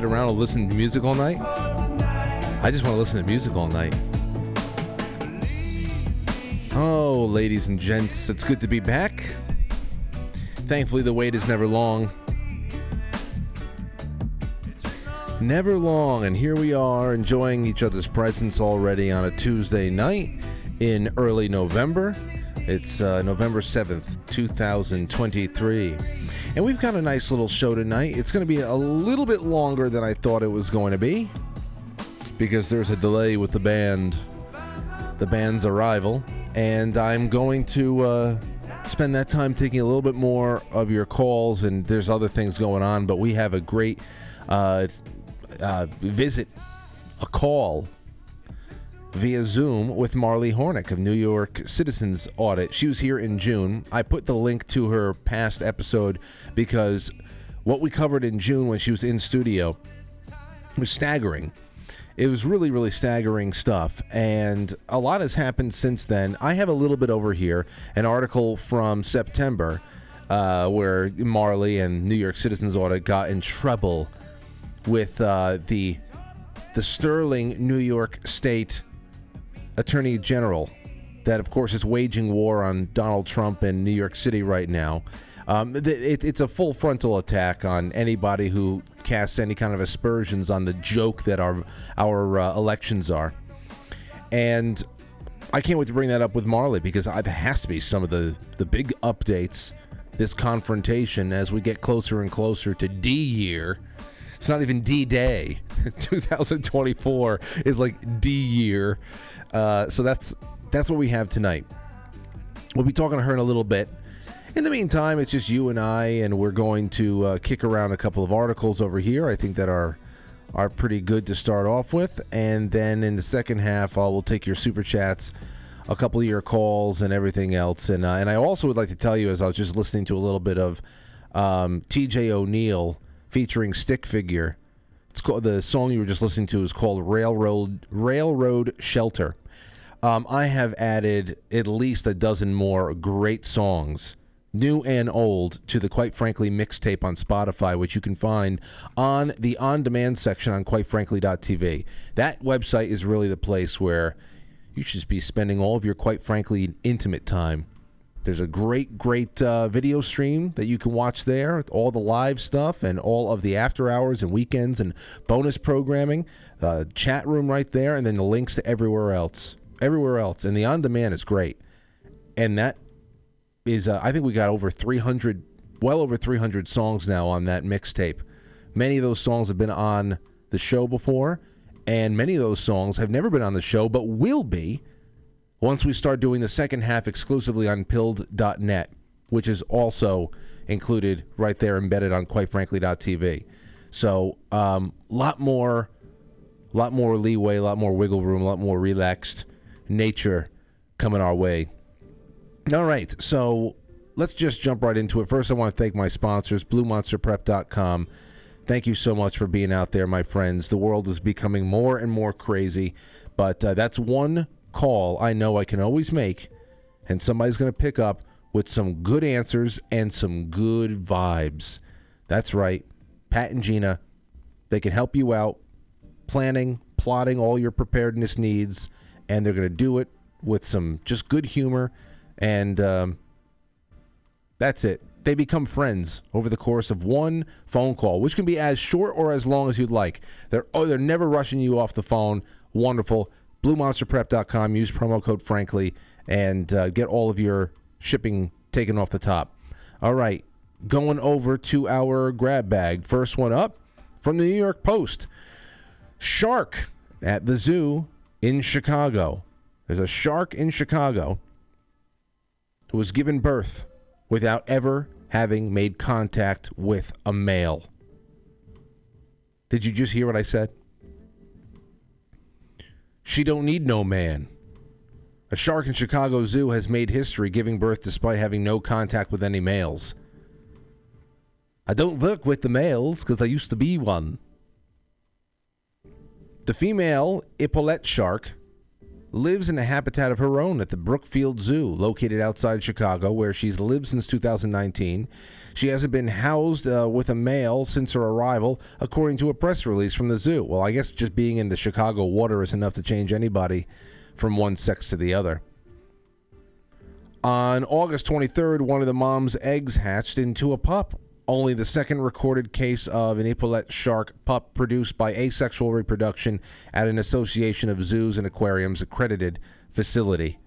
sit around and listen to music all night? I just want to listen to music all night. Oh, ladies and gents, it's good to be back. Thankfully, the wait is never long. Never long, and here we are enjoying each other's presence already on a Tuesday night in early November. It's uh, November 7th, 2023. And we've got a nice little show tonight. It's going to be a little bit longer than I thought it was going to be because there's a delay with the band, the band's arrival. And I'm going to uh, spend that time taking a little bit more of your calls, and there's other things going on, but we have a great uh, uh, visit, a call via Zoom with Marly Hornik of New York Citizens Audit. She was here in June. I put the link to her past episode because what we covered in June when she was in studio was staggering. It was really, really staggering stuff. And a lot has happened since then. I have a little bit over here an article from September uh, where Marly and New York Citizens Audit got in trouble with uh, the the Sterling New York State Attorney General, that of course is waging war on Donald Trump in New York City right now. Um, it, it's a full frontal attack on anybody who casts any kind of aspersions on the joke that our our uh, elections are, and I can't wait to bring that up with Marly because I, there has to be some of the the big updates this confrontation as we get closer and closer to D year. It's not even D Day. 2024 is like D year. Uh, so that's that's what we have tonight. We'll be talking to her in a little bit. In the meantime, it's just you and I, and we're going to uh, kick around a couple of articles over here. I think that are are pretty good to start off with, and then in the second half, I will take your super chats, a couple of your calls, and everything else. And uh, and I also would like to tell you, as I was just listening to a little bit of um, T.J. O'Neill featuring Stick Figure. It's called the song you were just listening to is called Railroad Railroad Shelter. Um, I have added at least a dozen more great songs, new and old, to the Quite Frankly mixtape on Spotify, which you can find on the on demand section on quitefrankly.tv. That website is really the place where you should be spending all of your Quite Frankly intimate time. There's a great, great uh, video stream that you can watch there, all the live stuff and all of the after hours and weekends and bonus programming, uh, chat room right there, and then the links to everywhere else everywhere else, and the on demand is great. And that is, uh, I think we got over 300, well over 300 songs now on that mixtape. Many of those songs have been on the show before, and many of those songs have never been on the show, but will be once we start doing the second half exclusively on pilled.net, which is also included right there embedded on quite quitefrankly.tv. So, a um, lot more, lot more leeway, a lot more wiggle room, a lot more relaxed nature coming our way. All right, so let's just jump right into it. First, I want to thank my sponsors, BlueMonsterPrep.com. Thank you so much for being out there, my friends. The world is becoming more and more crazy, but uh, that's one call I know I can always make, and somebody's going to pick up with some good answers and some good vibes. That's right. Pat and Gina, they can help you out planning, plotting all your preparedness needs and they're going to do it with some just good humor, and um, that's it. They become friends over the course of one phone call, which can be as short or as long as you'd like. They're oh, they're never rushing you off the phone. Wonderful. BlueMonsterPrep.com. Use promo code Frankly and uh, get all of your shipping taken off the top. All right, going over to our grab bag. First one up from the New York Post. Shark at the zoo in Chicago. There's a shark in Chicago who was given birth without ever having made contact with a male. Did you just hear what I said? She don't need no man. A shark in Chicago Zoo has made history giving birth despite having no contact with any males. I don't work with the males because I used to be one. The female epaulette shark lives in a habitat of her own at the Brookfield Zoo, located outside Chicago, where she's lived since 2019. She hasn't been housed uh, with a male since her arrival, according to a press release from the zoo. Well, I guess just being in the Chicago water is enough to change anybody from one sex to the other. On August 23rd, one of the mom's eggs hatched into a pup. Only the second recorded case of an epaulette shark pup produced by asexual reproduction at an association of zoos and aquariums accredited facility.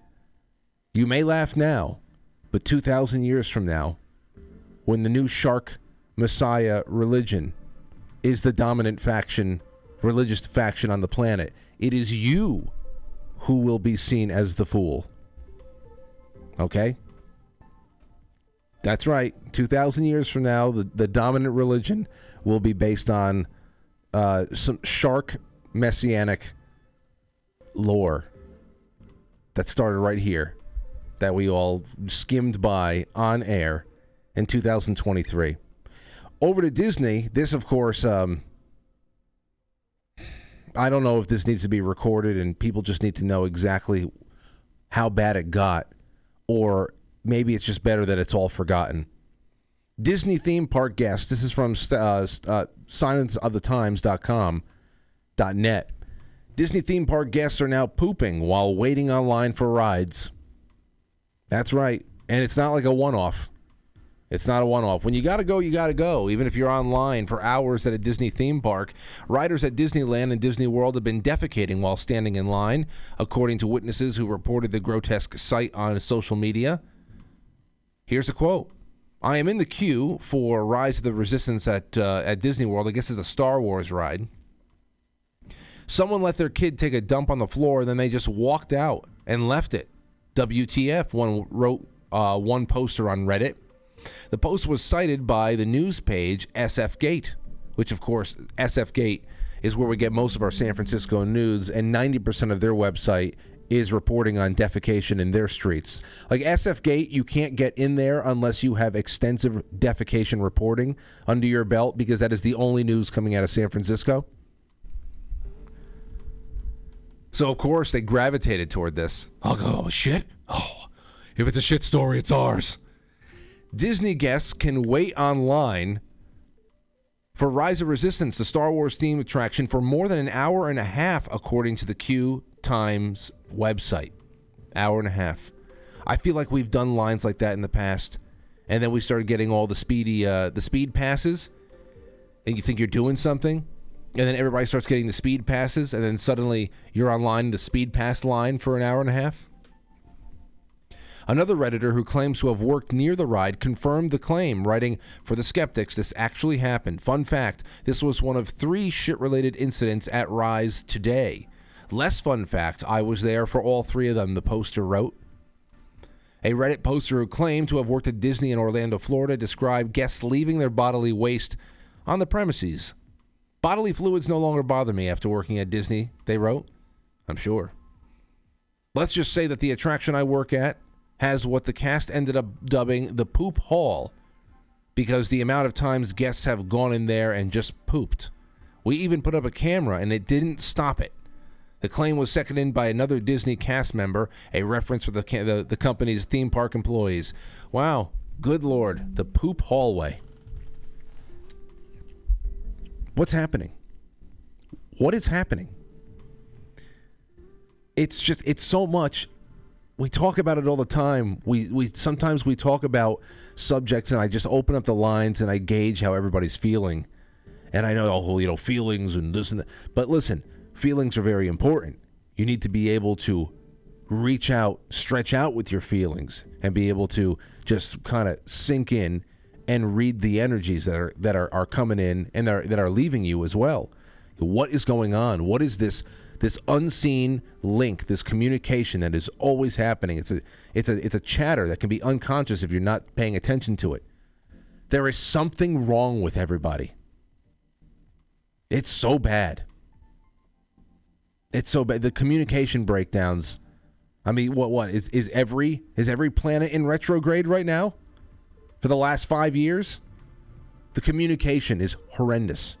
You may laugh now, but 2,000 years from now, when the new shark messiah religion is the dominant faction, religious faction on the planet, it is you who will be seen as the fool. Okay? That's right. 2,000 years from now, the, the dominant religion will be based on uh, some shark messianic lore that started right here, that we all skimmed by on air in 2023. Over to Disney. This, of course, um, I don't know if this needs to be recorded and people just need to know exactly how bad it got or maybe it's just better that it's all forgotten. Disney theme park guests. This is from uh, uh, silenceofthetimes.com .net. Disney theme park guests are now pooping while waiting online for rides. That's right, and it's not like a one-off. It's not a one off. When you got to go, you got to go, even if you're online for hours at a Disney theme park. Riders at Disneyland and Disney World have been defecating while standing in line, according to witnesses who reported the grotesque sight on social media. Here's a quote I am in the queue for Rise of the Resistance at, uh, at Disney World. I guess it's a Star Wars ride. Someone let their kid take a dump on the floor, and then they just walked out and left it. WTF, one wrote uh, one poster on Reddit. The post was cited by the news page SF Gate, which, of course, SF Gate is where we get most of our San Francisco news, and 90% of their website is reporting on defecation in their streets. Like SF Gate, you can't get in there unless you have extensive defecation reporting under your belt because that is the only news coming out of San Francisco. So of course they gravitated toward this. I'll go, oh shit. Oh, if it's a shit story, it's ours. Disney guests can wait online for Rise of Resistance, the Star Wars themed attraction, for more than an hour and a half, according to the Queue Times website. Hour and a half. I feel like we've done lines like that in the past, and then we started getting all the speedy, uh, the speed passes, and you think you're doing something, and then everybody starts getting the speed passes, and then suddenly you're online the speed pass line for an hour and a half. Another Redditor who claims to have worked near the ride confirmed the claim, writing, For the skeptics, this actually happened. Fun fact this was one of three shit related incidents at Rise today. Less fun fact I was there for all three of them, the poster wrote. A Reddit poster who claimed to have worked at Disney in Orlando, Florida, described guests leaving their bodily waste on the premises. Bodily fluids no longer bother me after working at Disney, they wrote. I'm sure. Let's just say that the attraction I work at has what the cast ended up dubbing the poop hall because the amount of times guests have gone in there and just pooped. We even put up a camera and it didn't stop it. The claim was seconded by another Disney cast member, a reference for the, the, the company's theme park employees. Wow, good lord, the poop hallway. What's happening? What is happening? It's just, it's so much we talk about it all the time. We we sometimes we talk about subjects and I just open up the lines and I gauge how everybody's feeling. And I know oh you know feelings and this and that. But listen, feelings are very important. You need to be able to reach out, stretch out with your feelings and be able to just kind of sink in and read the energies that are that are, are coming in and are, that are leaving you as well. What is going on? What is this this unseen link, this communication that is always happening. It's a it's a it's a chatter that can be unconscious if you're not paying attention to it. There is something wrong with everybody. It's so bad. It's so bad. The communication breakdowns. I mean, what what is is every is every planet in retrograde right now? For the last 5 years? The communication is horrendous.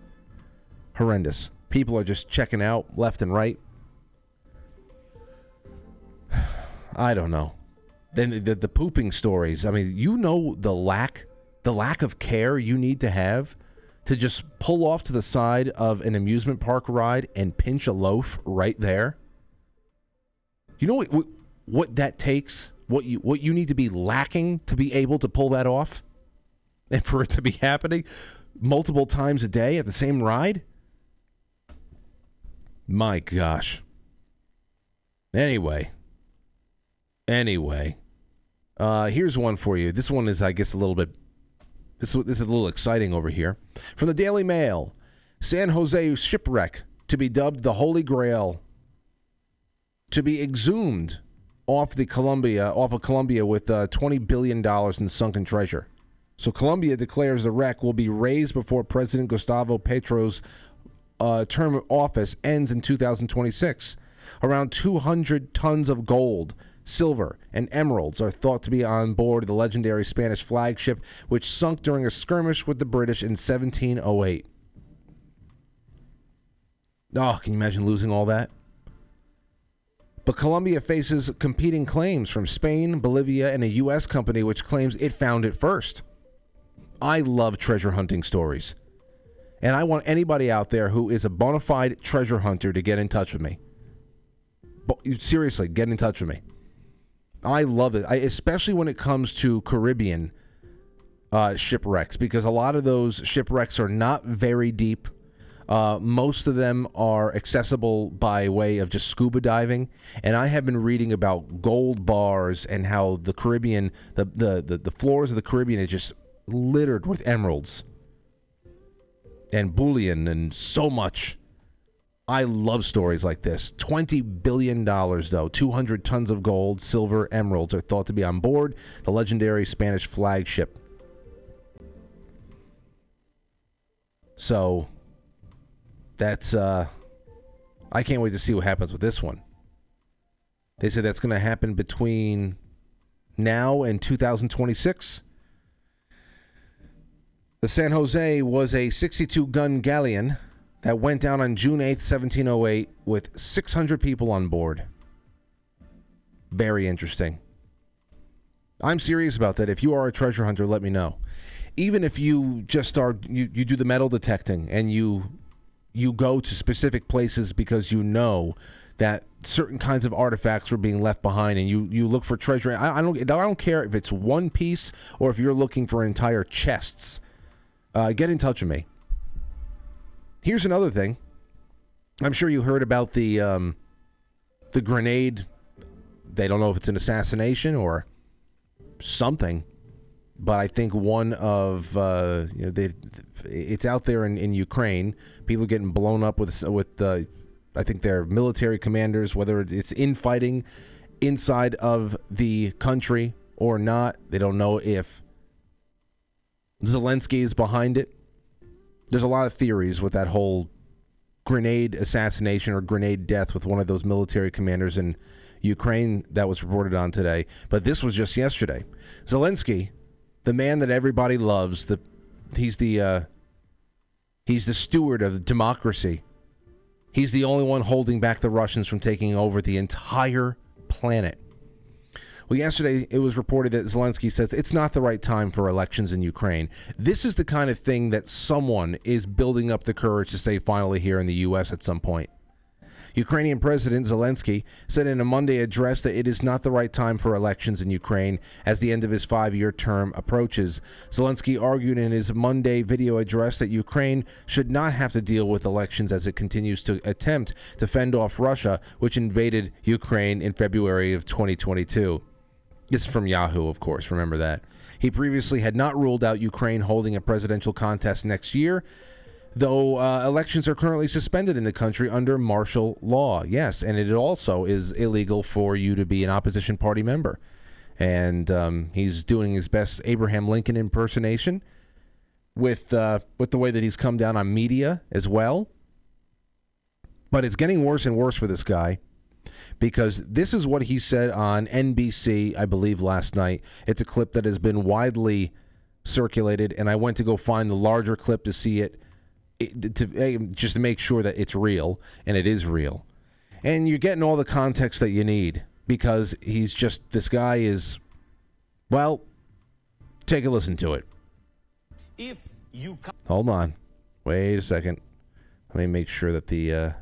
Horrendous. People are just checking out left and right. I don't know. Then the, the pooping stories. I mean, you know the lack the lack of care you need to have to just pull off to the side of an amusement park ride and pinch a loaf right there. You know what what, what that takes? What you what you need to be lacking to be able to pull that off? And for it to be happening multiple times a day at the same ride? My gosh. Anyway. Anyway. Uh, here's one for you. This one is, I guess, a little bit. This, this is a little exciting over here. From the Daily Mail San Jose shipwreck to be dubbed the Holy Grail. To be exhumed off the Colombia, off of Colombia with uh, $20 billion in sunken treasure. So Colombia declares the wreck will be raised before President Gustavo Petro's uh, term of office ends in 2026. Around 200 tons of gold, silver, and emeralds are thought to be on board the legendary Spanish flagship, which sunk during a skirmish with the British in 1708. Oh, can you imagine losing all that? But Colombia faces competing claims from Spain, Bolivia, and a U.S. company which claims it found it first. I love treasure hunting stories. And I want anybody out there who is a bona fide treasure hunter to get in touch with me. Seriously, get in touch with me. I love it, I, especially when it comes to Caribbean uh, shipwrecks, because a lot of those shipwrecks are not very deep. Uh, most of them are accessible by way of just scuba diving, and I have been reading about gold bars and how the Caribbean, the the the, the floors of the Caribbean, is just littered with emeralds and bullion and so much. I love stories like this. $20 billion, though. 200 tons of gold, silver, emeralds are thought to be on board the legendary Spanish flagship. So, that's, uh, I can't wait to see what happens with this one. They said that's going to happen between now and 2026. The San Jose was a 62 gun galleon that went down on June 8th, 1708, with 600 people on board. Very interesting. I'm serious about that. If you are a treasure hunter, let me know. Even if you just are, you, you do the metal detecting and you you go to specific places because you know that certain kinds of artifacts were being left behind and you you look for treasure I, I, don't I don't care if it's one piece or if you're looking for entire chests uh, get in touch with me. Here's another thing. I'm sure you heard about the um, the grenade. They don't know if it's an assassination or something, but I think one of uh, you know, they, it's out there in, in Ukraine. People getting blown up with with uh, I think their military commanders, whether it's infighting inside of the country or not. They don't know if Zelensky is behind it. There's a lot of theories with that whole grenade assassination or grenade death with one of those military commanders in Ukraine that was reported on today. But this was just yesterday. Zelensky, the man that everybody loves, the he's the uh, he's the steward of democracy. He's the only one holding back the Russians from taking over the entire planet. Well, yesterday it was reported that Zelensky says it's not the right time for elections in Ukraine. This is the kind of thing that someone is building up the courage to say finally here in the U.S. at some point. Ukrainian President Zelensky said in a Monday address that it is not the right time for elections in Ukraine as the end of his five year term approaches. Zelensky argued in his Monday video address that Ukraine should not have to deal with elections as it continues to attempt to fend off Russia, which invaded Ukraine in February of 2022. This is from Yahoo, of course. Remember that. He previously had not ruled out Ukraine holding a presidential contest next year, though uh, elections are currently suspended in the country under martial law. Yes, and it also is illegal for you to be an opposition party member. And um, he's doing his best Abraham Lincoln impersonation with uh, with the way that he's come down on media as well. But it's getting worse and worse for this guy because this is what he said on NBC, I believe, last night. It's a clip that has been widely circulated, and I went to go find the larger clip to see it, it to just to make sure that it's real, and it is real. And you're getting all the context that you need. because he's just this guy is well take a listen to it if you hold on wait a second let me make sure that the uh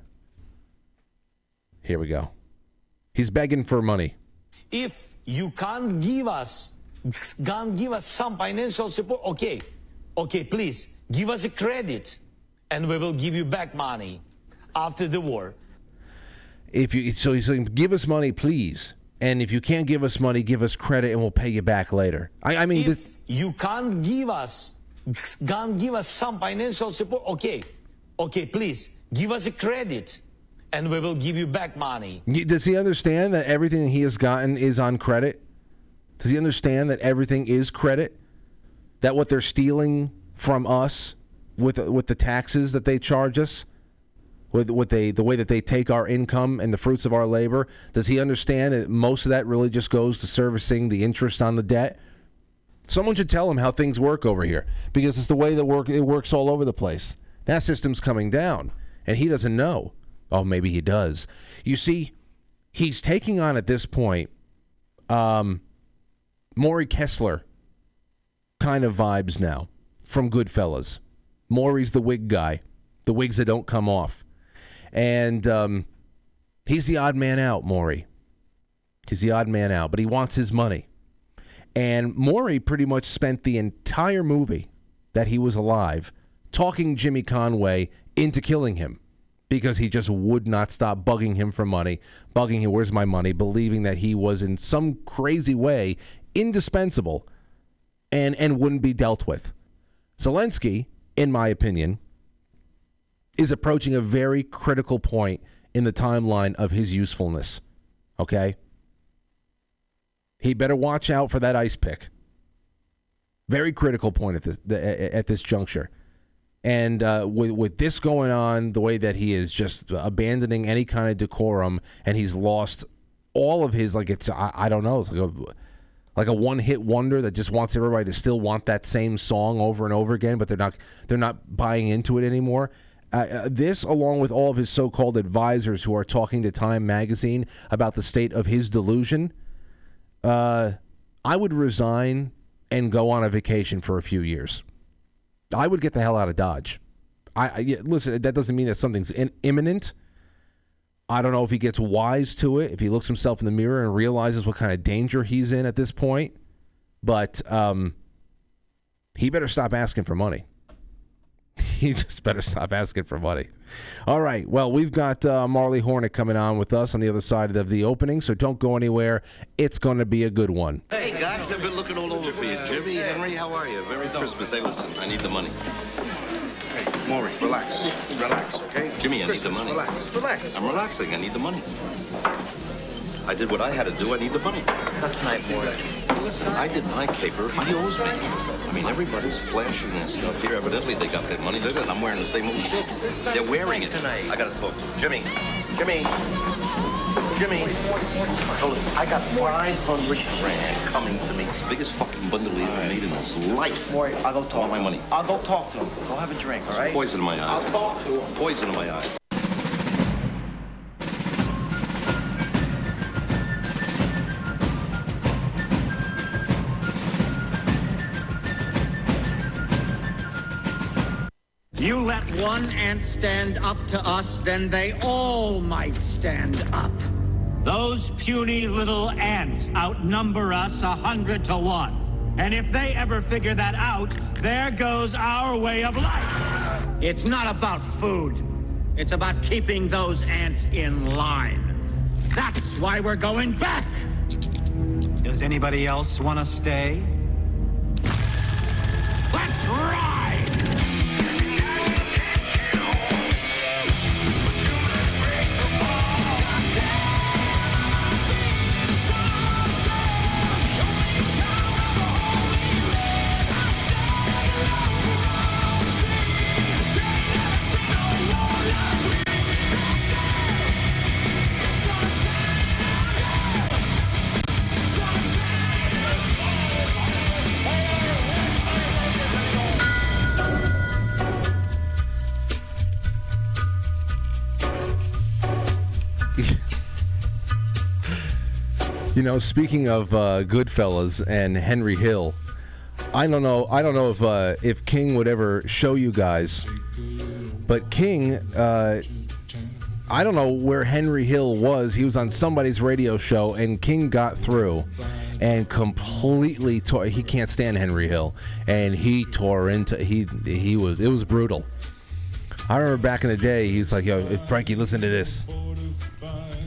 here we go he's begging for money. If you can't give us can't give us some financial support okay okay please give us a credit and we will give you back money after the war. If you so he's saying give us money please. And if you can't give us money give us credit and we'll pay you back later. I, I mean if this, you can't give us can't give us some financial support okay okay please give us a credit and we will give you back money. Does he understand that everything he has gotten is on credit? Does he understand that everything is credit? That what they're stealing from us with with the taxes that they charge us with what they the way that they take our income and the fruits of our labor does he understand that most of that really just goes to servicing the interest on the debt? Someone should tell him how things work over here because it's the way that work it works all over the place. That system's coming down and he doesn't know oh maybe he does you see he's taking on at this point um Morrie Kessler kind of vibes now from Goodfellas. Morrie's the wig guy, the wigs that don't come off and um, he's the odd man out, Morrie. He's the odd man out, but he wants his money. And Morrie pretty much spent the entire movie that he was alive talking Jimmy Conway into killing him because he just would not stop bugging him for money, bugging him, where's my money, believing that he was in some crazy way indispensable and, and wouldn't be dealt with. Zelensky, in my opinion, is approaching a very critical point in the timeline of his usefulness. Okay? He better watch out for that ice pick. Very critical point at this at this juncture. And uh, with with this going on, the way that he is just abandoning any kind of decorum, and he's lost all of his like it's I, I don't know it's like a like a one hit wonder that just wants everybody to still want that same song over and over again, but they're not they're not buying into it anymore. Uh, uh, this, along with all of his so called advisors who are talking to Time magazine about the state of his delusion, uh, I would resign and go on a vacation for a few years. I would get the hell out of Dodge. I, I yeah, listen. That doesn't mean that something's in, imminent. I don't know if he gets wise to it, if he looks himself in the mirror and realizes what kind of danger he's in at this point. But um, he better stop asking for money. He just better stop asking for money. All right. Well, we've got uh, Marly Hornik coming on with us on the other side of the opening, so don't go anywhere. It's going to be a good one. Hey, guys, I've been looking all. Jimmy, Henry, how are you? Merry Christmas. Hey, listen, I need the money. Hey, Morrie, relax. Relax, okay? Jimmy, I Christmas, need the money. Relax, relax. I'm relaxing. I need the money. I did what I had to do. I need the money. Not tonight, Morrie. Listen, I did my caper. He owes me. I mean, everybody's flashing their stuff here. Evidently, they got their money. Look at I'm wearing the same old shit. They're wearing it. tonight. I gotta talk to. Jimmy. Jimmy. Jimmy. Oh, listen, I got 500 grand coming to me. It's the biggest fucking bundle he ever made in his life. Morrie, I'll go talk I want to my him. money. I'll go talk to him. Go have a drink, all right? Poison in my eyes. I'll talk to him. Poison in my eyes. You let one ant stand up to us, then they all might stand up. Those puny little ants outnumber us a hundred to one. And if they ever figure that out, there goes our way of life. It's not about food. It's about keeping those ants in line. That's why we're going back. Does anybody else want to stay? Let's ride! You know, speaking of uh, Goodfellas and Henry Hill, I don't know. I don't know if uh, if King would ever show you guys, but King, uh, I don't know where Henry Hill was. He was on somebody's radio show, and King got through and completely tore. He can't stand Henry Hill, and he tore into. He he was. It was brutal. I remember back in the day, he was like, "Yo, Frankie, listen to this.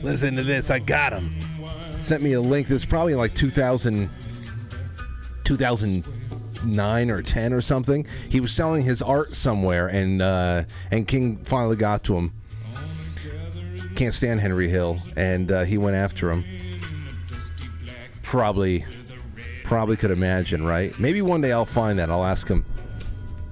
Listen to this. I got him." Sent me a link. This is probably like 2000, 2009 or 10 or something. He was selling his art somewhere, and uh, and King finally got to him. Can't stand Henry Hill, and uh, he went after him. Probably, probably could imagine, right? Maybe one day I'll find that. I'll ask him.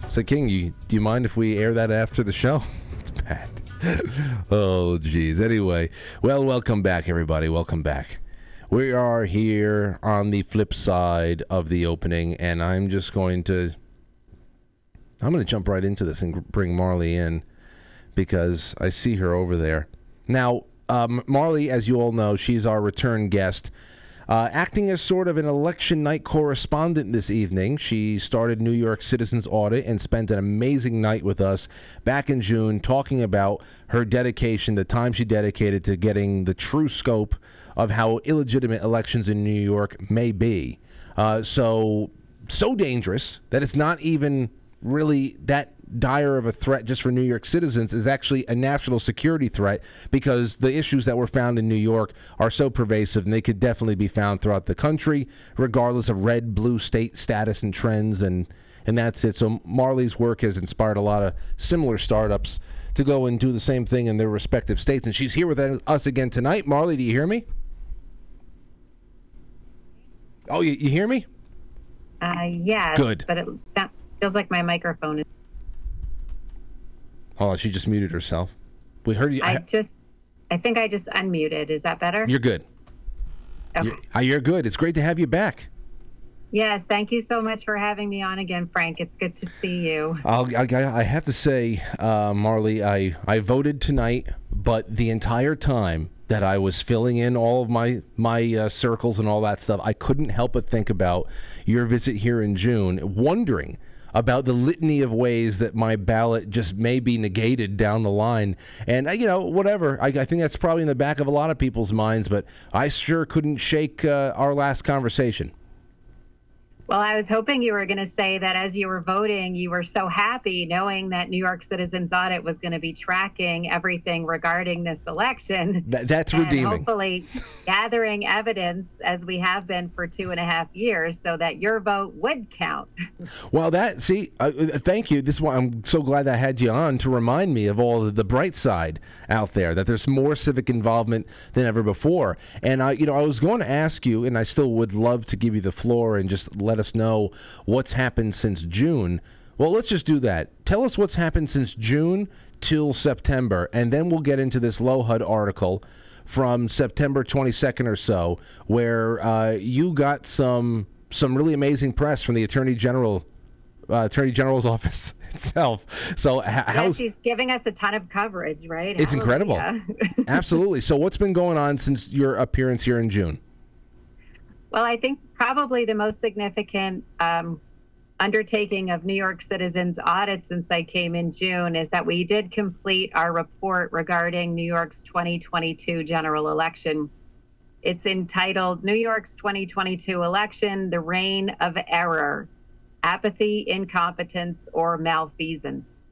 So, King, you do you mind if we air that after the show? it's bad. oh, geez. Anyway, well, welcome back, everybody. Welcome back. We are here on the flip side of the opening, and I'm just going to. I'm going to jump right into this and bring Marly in because I see her over there. Now, um, Marly, as you all know, she's our return guest. Uh, acting as sort of an election night correspondent this evening, she started New York Citizens Audit and spent an amazing night with us back in June talking about her dedication, the time she dedicated to getting the true scope of how illegitimate elections in New York may be. Uh, so, so dangerous that it's not even really that dire of a threat just for New York citizens is actually a national security threat because the issues that were found in New York are so pervasive and they could definitely be found throughout the country, regardless of red, blue state status and trends. And, and that's it. So Marly's work has inspired a lot of similar startups to go and do the same thing in their respective states. And she's here with us again tonight. Marly, do you hear me? Oh, you, you hear me? Uh, yeah. Good. But it sounds, feels like my microphone is. Oh, she just muted herself. We heard you. I just, I think I just unmuted. Is that better? You're good. Okay. You're, uh, you're good. It's great to have you back. Yes, thank you so much for having me on again, Frank. It's good to see you. I'll, I, I have to say, uh, Marly, I, I voted tonight, but the entire time that I was filling in all of my my uh, circles and all that stuff, I couldn't help but think about your visit here in June, wondering about the litany of ways that my ballot just may be negated down the line. And, uh, you know, whatever. I, I think that's probably in the back of a lot of people's minds, but I sure couldn't shake uh, our last conversation. Well, I was hoping you were going to say that as you were voting, you were so happy knowing that New York Citizens Audit was going to be tracking everything regarding this election. That, that's and redeeming. Hopefully, gathering evidence as we have been for two and a half years so that your vote would count. Well, that, see, uh, uh, thank you. This is why I'm so glad I had you on to remind me of all the, the bright side out there, that there's more civic involvement than ever before. And I, you know, I was going to ask you, and I still would love to give you the floor and just let us know what's happened since June. Well, let's just do that. Tell us what's happened since June till September, and then we'll get into this LOHUD article from September 22nd or so, where uh, you got some some really amazing press from the Attorney General uh, Attorney General's office itself. So h- Yeah, how's she's giving us a ton of coverage, right? it's incredible. Absolutely. So what's been going on since your appearance here in June? Well, I think probably the most significant um, undertaking of New York Citizens audit since I came in June is that we did complete our report regarding New York's 2022 general election. It's entitled New York's 2022 Election The Reign of Error, Apathy, Incompetence, or Malfeasance.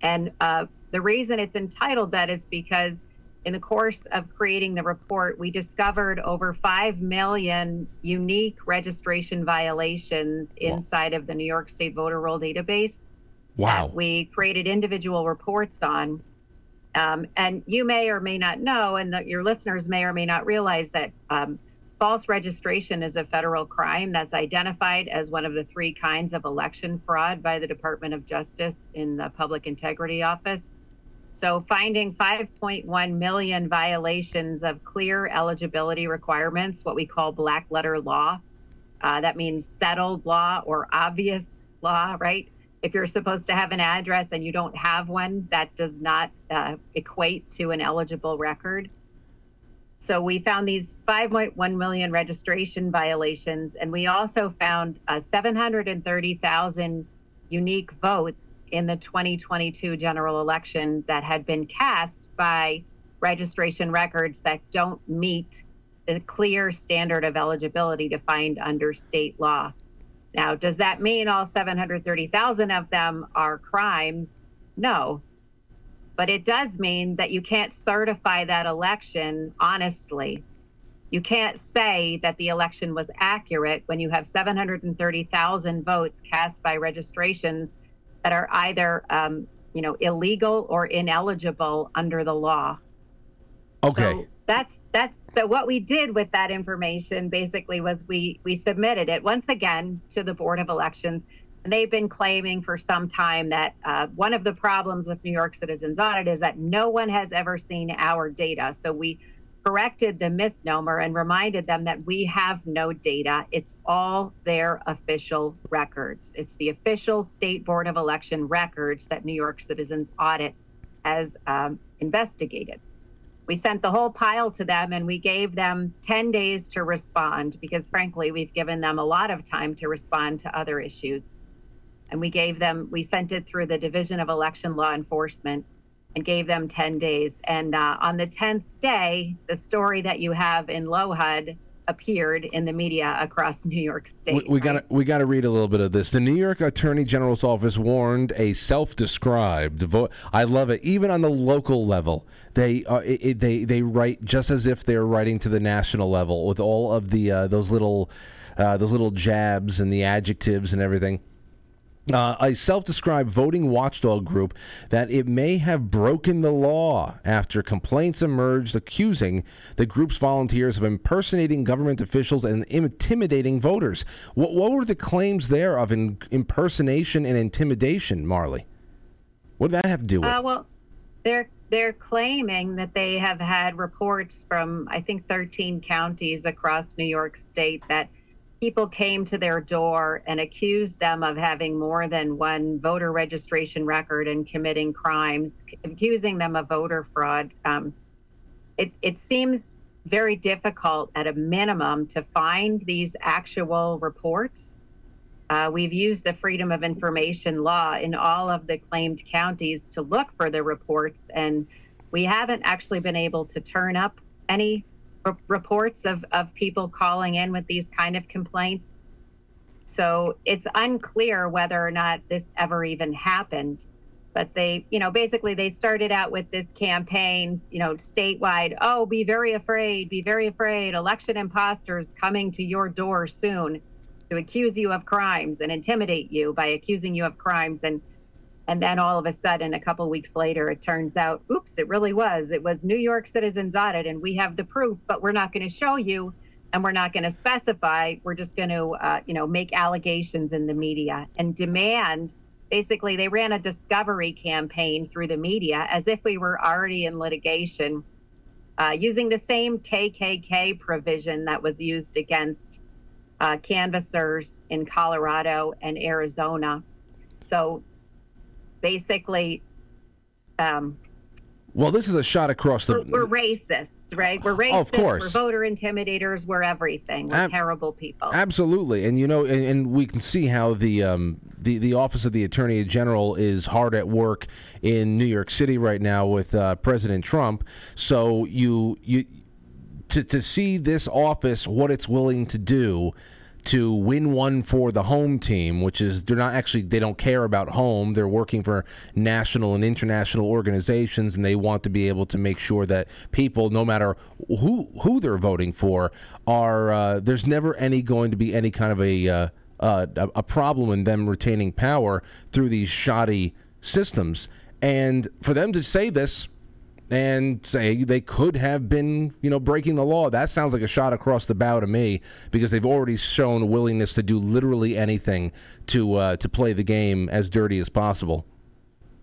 And uh, the reason it's entitled that is because in the course of creating the report, we discovered over 5 million unique registration violations inside of the New York State voter roll database. Wow. we created individual reports on. Um, and you may or may not know, and that your listeners may or may not realize that um, false registration is a federal crime that's identified as one of the three kinds of election fraud by the Department of Justice in the Public Integrity Office. So, finding 5.1 million violations of clear eligibility requirements, what we call black letter law, uh, that means settled law or obvious law, right? If you're supposed to have an address and you don't have one, that does not uh, equate to an eligible record. So we found these 5.1 million registration violations, and we also found uh, 730,000 unique votes in the 2022 general election that had been cast by registration records that don't meet the clear standard of eligibility defined under state law. Now, does that mean all 730,000 of them are crimes? No. But it does mean that you can't certify that election honestly. You can't say that the election was accurate when you have 730,000 votes cast by registrations that are either, um, you know, illegal or ineligible under the law. Okay. So that's that's so what we did with that information basically was we we submitted it once again to the Board of Elections. And they've been claiming for some time that uh, one of the problems with New York Citizens Audit is that no one has ever seen our data. So we corrected the misnomer and reminded them that we have no data. It's all their official records. It's the official State Board of Election records that New York Citizens Audit has um, investigated. We sent the whole pile to them and we gave them 10 days to respond because, frankly, we've given them a lot of time to respond to other issues. And we gave them, we sent it through the Division of Election Law Enforcement and gave them 10 days. And uh, on the 10th day, the story that you have in LOHUD appeared in the media across New York State. We, we got right? to we got to read a little bit of this. The New York Attorney General's office warned a self-described. I love it. Even on the local level, they uh, it, it- they they write just as if they're writing to the national level with all of the uh, those little uh, those little jabs and the adjectives and everything. Uh, a self-described voting watchdog group that it may have broken the law after complaints emerged accusing the group's volunteers of impersonating government officials and intimidating voters. What, what were the claims there of in, impersonation and intimidation, Marly? What did that have to do with? Uh, well, they're they're claiming that they have had reports from I think 13 counties across New York State that people came to their door and accused them of having more than one voter registration record and committing crimes, accusing them of voter fraud. Um, it it seems very difficult at a minimum to find these actual reports. Uh, we've used the Freedom of Information law in all of the claimed counties to look for the reports, and we haven't actually been able to turn up any reports of, of people calling in with these kind of complaints. So it's unclear whether or not this ever even happened. But they, you know, basically they started out with this campaign, you know, statewide. Oh, be very afraid, be very afraid. Election imposters coming to your door soon to accuse you of crimes and intimidate you by accusing you of crimes and and then all of a sudden a couple weeks later it turns out oops it really was it was new york citizens audit and we have the proof but we're not going to show you and we're not going to specify we're just going to uh, you know make allegations in the media and demand basically they ran a discovery campaign through the media as if we were already in litigation uh, using the same kkk provision that was used against uh, canvassers in Colorado and Arizona. So basically, um, well, this is a shot across the. we're, we're racists, right? We're racist. Oh, of course. We're voter intimidators. We're everything. We're Ab- terrible people. Absolutely, and you know, and, and we can see how the um, the the office of the Attorney General is hard at work in New York City right now with uh, President Trump. So you you to to see this office what it's willing to do to win one for the home team, which is they're not actually they don't care about home. They're working for national and international organizations, and they want to be able to make sure that people, no matter who who they're voting for, are uh, there's never any going to be any kind of a uh, uh, a a problem in them retaining power through these shoddy systems. And for them to say this and say they could have been, you know, breaking the law. That sounds like a shot across the bow to me because they've already shown a willingness to do literally anything to uh, to play the game as dirty as possible.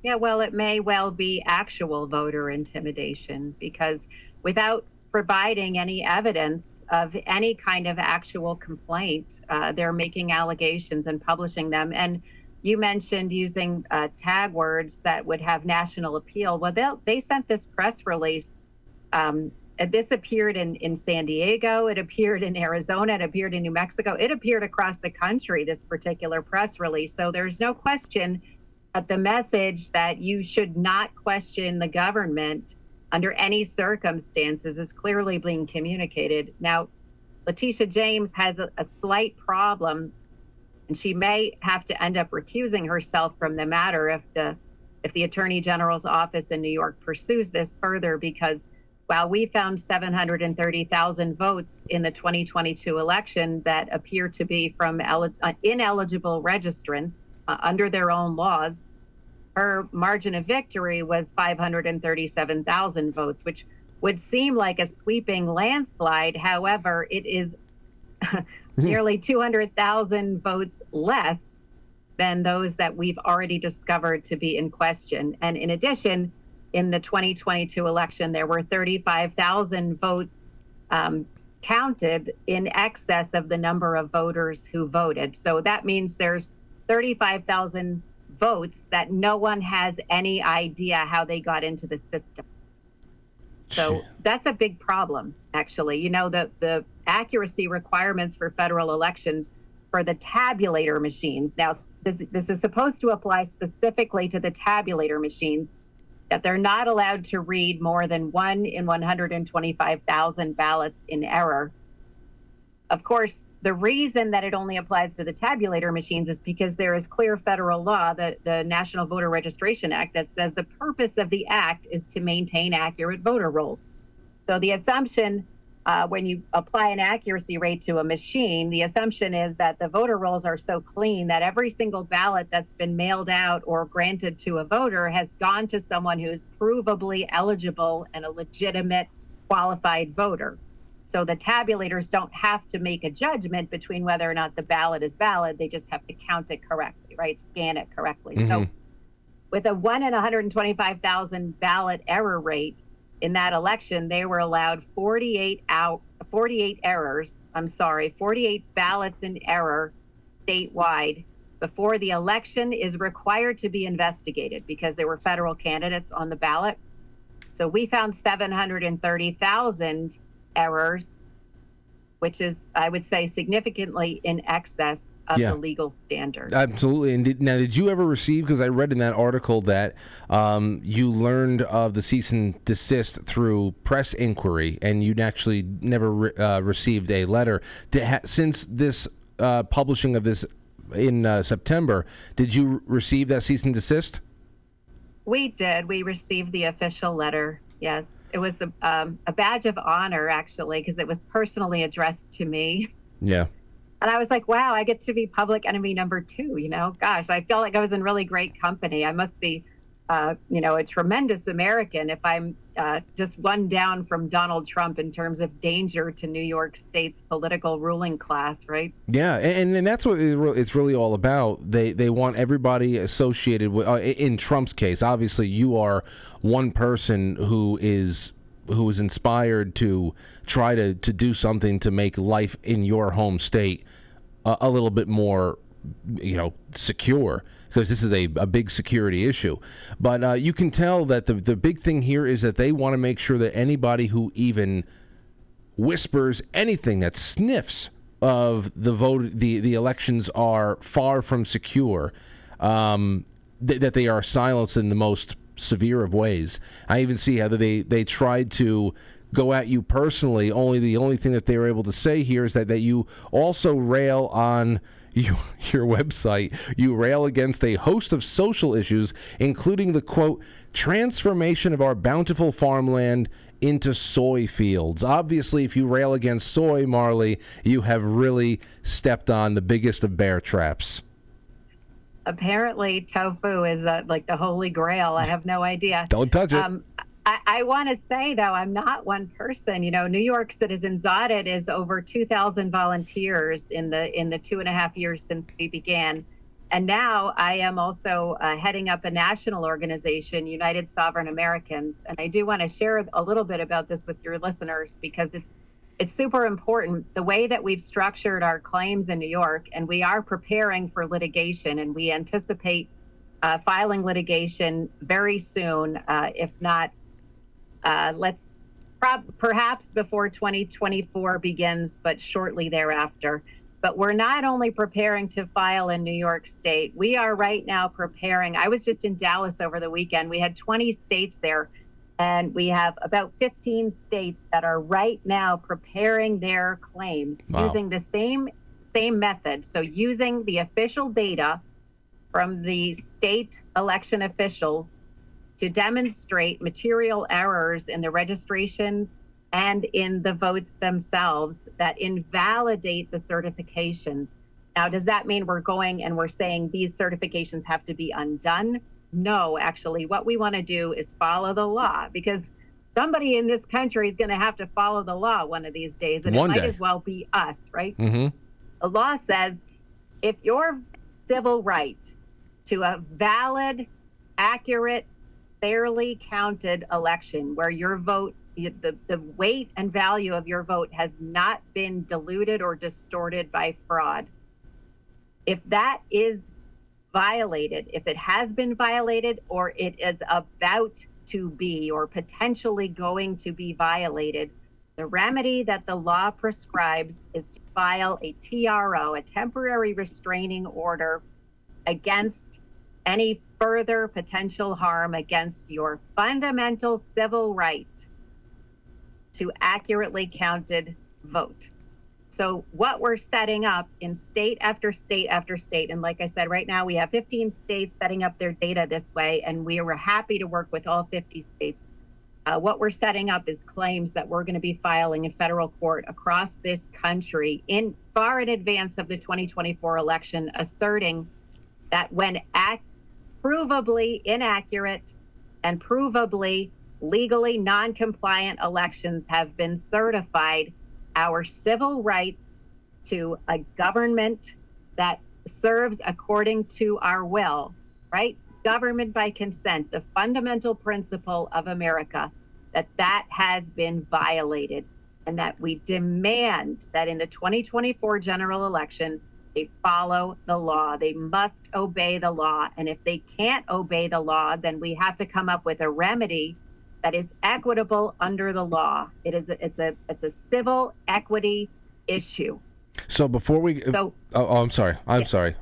Yeah, well, it may well be actual voter intimidation because without providing any evidence of any kind of actual complaint, uh, they're making allegations and publishing them. And you mentioned using uh, tag words that would have national appeal. Well, they sent this press release um, this appeared in, in San Diego, it appeared in Arizona, it appeared in New Mexico, it appeared across the country, this particular press release. So there's no question that the message that you should not question the government under any circumstances is clearly being communicated. Now, Letitia James has a, a slight problem, and she may have to end up recusing herself from the matter if the if the Attorney General's office in New York pursues this further because while we found 730,000 votes in the 2022 election that appear to be from uh, ineligible registrants uh, under their own laws, her margin of victory was 537,000 votes, which would seem like a sweeping landslide. However, it is nearly 200,000 votes less than those that we've already discovered to be in question. And in addition, in the 2022 election, there were 35,000 votes um, counted in excess of the number of voters who voted. So that means there's 35,000 votes that no one has any idea how they got into the system. So that's a big problem, actually. You know, the, the accuracy requirements for federal elections for the tabulator machines. Now, this, this is supposed to apply specifically to the tabulator machines that they're not allowed to read more than one in 125,000 ballots in error. Of course, the reason that it only applies to the tabulator machines is because there is clear federal law, the, the National Voter Registration Act, that says the purpose of the act is to maintain accurate voter rolls. So the assumption uh, when you apply an accuracy rate to a machine, the assumption is that the voter rolls are so clean that every single ballot that's been mailed out or granted to a voter has gone to someone who's provably eligible and a legitimate qualified voter. So the tabulators don't have to make a judgment between whether or not the ballot is valid. They just have to count it correctly, right? Scan it correctly. Mm-hmm. So with a one in 125,000 ballot error rate, in that election, they were allowed 48 out 48 errors. I'm sorry, 48 ballots in error statewide before the election is required to be investigated because there were federal candidates on the ballot. So we found 730,000 errors, which is, I would say, significantly in excess of yeah. the legal standard. Absolutely. And did, now, did you ever receive? Because I read in that article that um, you learned of the cease and desist through press inquiry, and you'd actually never re- uh, received a letter. Ha- since this uh, publishing of this in uh, September, did you receive that cease and desist? We did. We received the official letter. Yes, it was a, um, a badge of honor actually, because it was personally addressed to me. Yeah. And I was like, wow, I get to be public enemy number two. You know, gosh, I feel like I was in really great company. I must be, uh, you know, a tremendous American if I'm uh, just one down from Donald Trump in terms of danger to New York State's political ruling class, right? Yeah, and, and that's what it's really all about. They they want everybody associated with. Uh, in Trump's case, obviously, you are one person who is who was inspired to try to, to do something to make life in your home state a, a little bit more, you know, secure because this is a, a big security issue. But uh, you can tell that the, the big thing here is that they want to make sure that anybody who even whispers anything that sniffs of the vote, the, the elections are far from secure, um, th- that they are silenced in the most severe of ways. I even see how they they tried to go at you personally. Only the only thing that they were able to say here is that that you also rail on. You, your website, you rail against a host of social issues, including the quote, transformation of our bountiful farmland into soy fields. Obviously, if you rail against soy, Marly, you have really stepped on the biggest of bear traps apparently tofu is uh, like the holy grail. I have no idea. Don't touch it. Um, I, I want to say though, I'm not one person. You know, New York Citizens Audit is over 2,000 volunteers in the in the two and a half years since we began, and now I am also uh, heading up a national organization, United Sovereign Americans. And I do want to share a little bit about this with your listeners because it's it's super important the way that we've structured our claims in New York, and we are preparing for litigation, and we anticipate uh, filing litigation very soon, uh, if not, uh, let's prob- perhaps before 2024 begins, but shortly thereafter. But we're not only preparing to file in New York State, we are right now preparing. I was just in Dallas over the weekend. We had 20 states there, and we have about 15 states that are right now preparing their claims Wow. using the same same method. So using the official data from the state election officials to demonstrate material errors in the registrations and in the votes themselves that invalidate the certifications. Now, does that mean we're going and we're saying these certifications have to be undone? No, actually, what we want to do is follow the law because somebody in this country is going to have to follow the law one of these days, and One it might day. as well be us, right? Mm-hmm. the law says if your civil right to a valid, accurate, fairly counted election where your vote, the, the weight and value of your vote has not been diluted or distorted by fraud, if that is violated, if it has been violated or it is about to be or potentially going to be violated, the remedy that the law prescribes is to file a TRO, a temporary restraining order, against any further potential harm against your fundamental civil right to accurately counted vote. So, what we're setting up in state after state after state, and like I said, right now we have 15 states setting up their data this way, and we were happy to work with all 50 states. Uh, what we're setting up is claims that we're going to be filing in federal court across this country in far in advance of the 2024 election, asserting that when act, provably inaccurate and provably legally non-compliant elections have been certified, our civil rights to a government that serves according to our will, right? Government by consent, the fundamental principle of America, that that has been violated and that we demand that in the 2024 general election, they follow the law. They must obey the law. And if they can't obey the law, then we have to come up with a remedy that is equitable under the law. It is a, it's a it's a civil equity issue. So before we, So- oh, oh, I'm sorry. I'm sorry.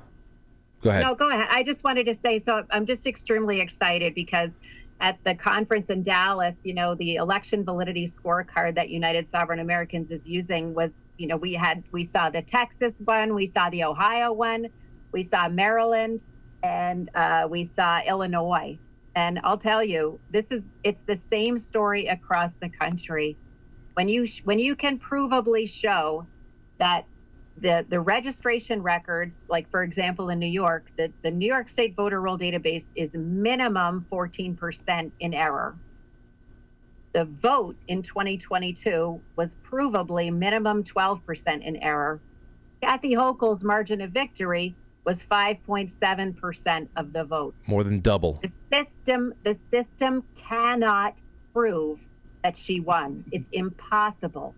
Go ahead. No, go ahead. I just wanted to say so I'm just extremely excited because at the conference in Dallas, you know, the election validity scorecard that United Sovereign Americans is using was, you know, we had we saw the Texas one, we saw the Ohio one, we saw Maryland, and uh, we saw Illinois. And I'll tell you, this is it's the same story across the country. When you when you can provably show that the the registration records, like for example in New York, the, the New York State voter roll database is minimum 14% in error. The vote in 2022 was provably minimum 12% in error. Kathy Hochul's margin of victory was 5.7% of the vote. More than double. The system the system cannot prove that she won. It's impossible.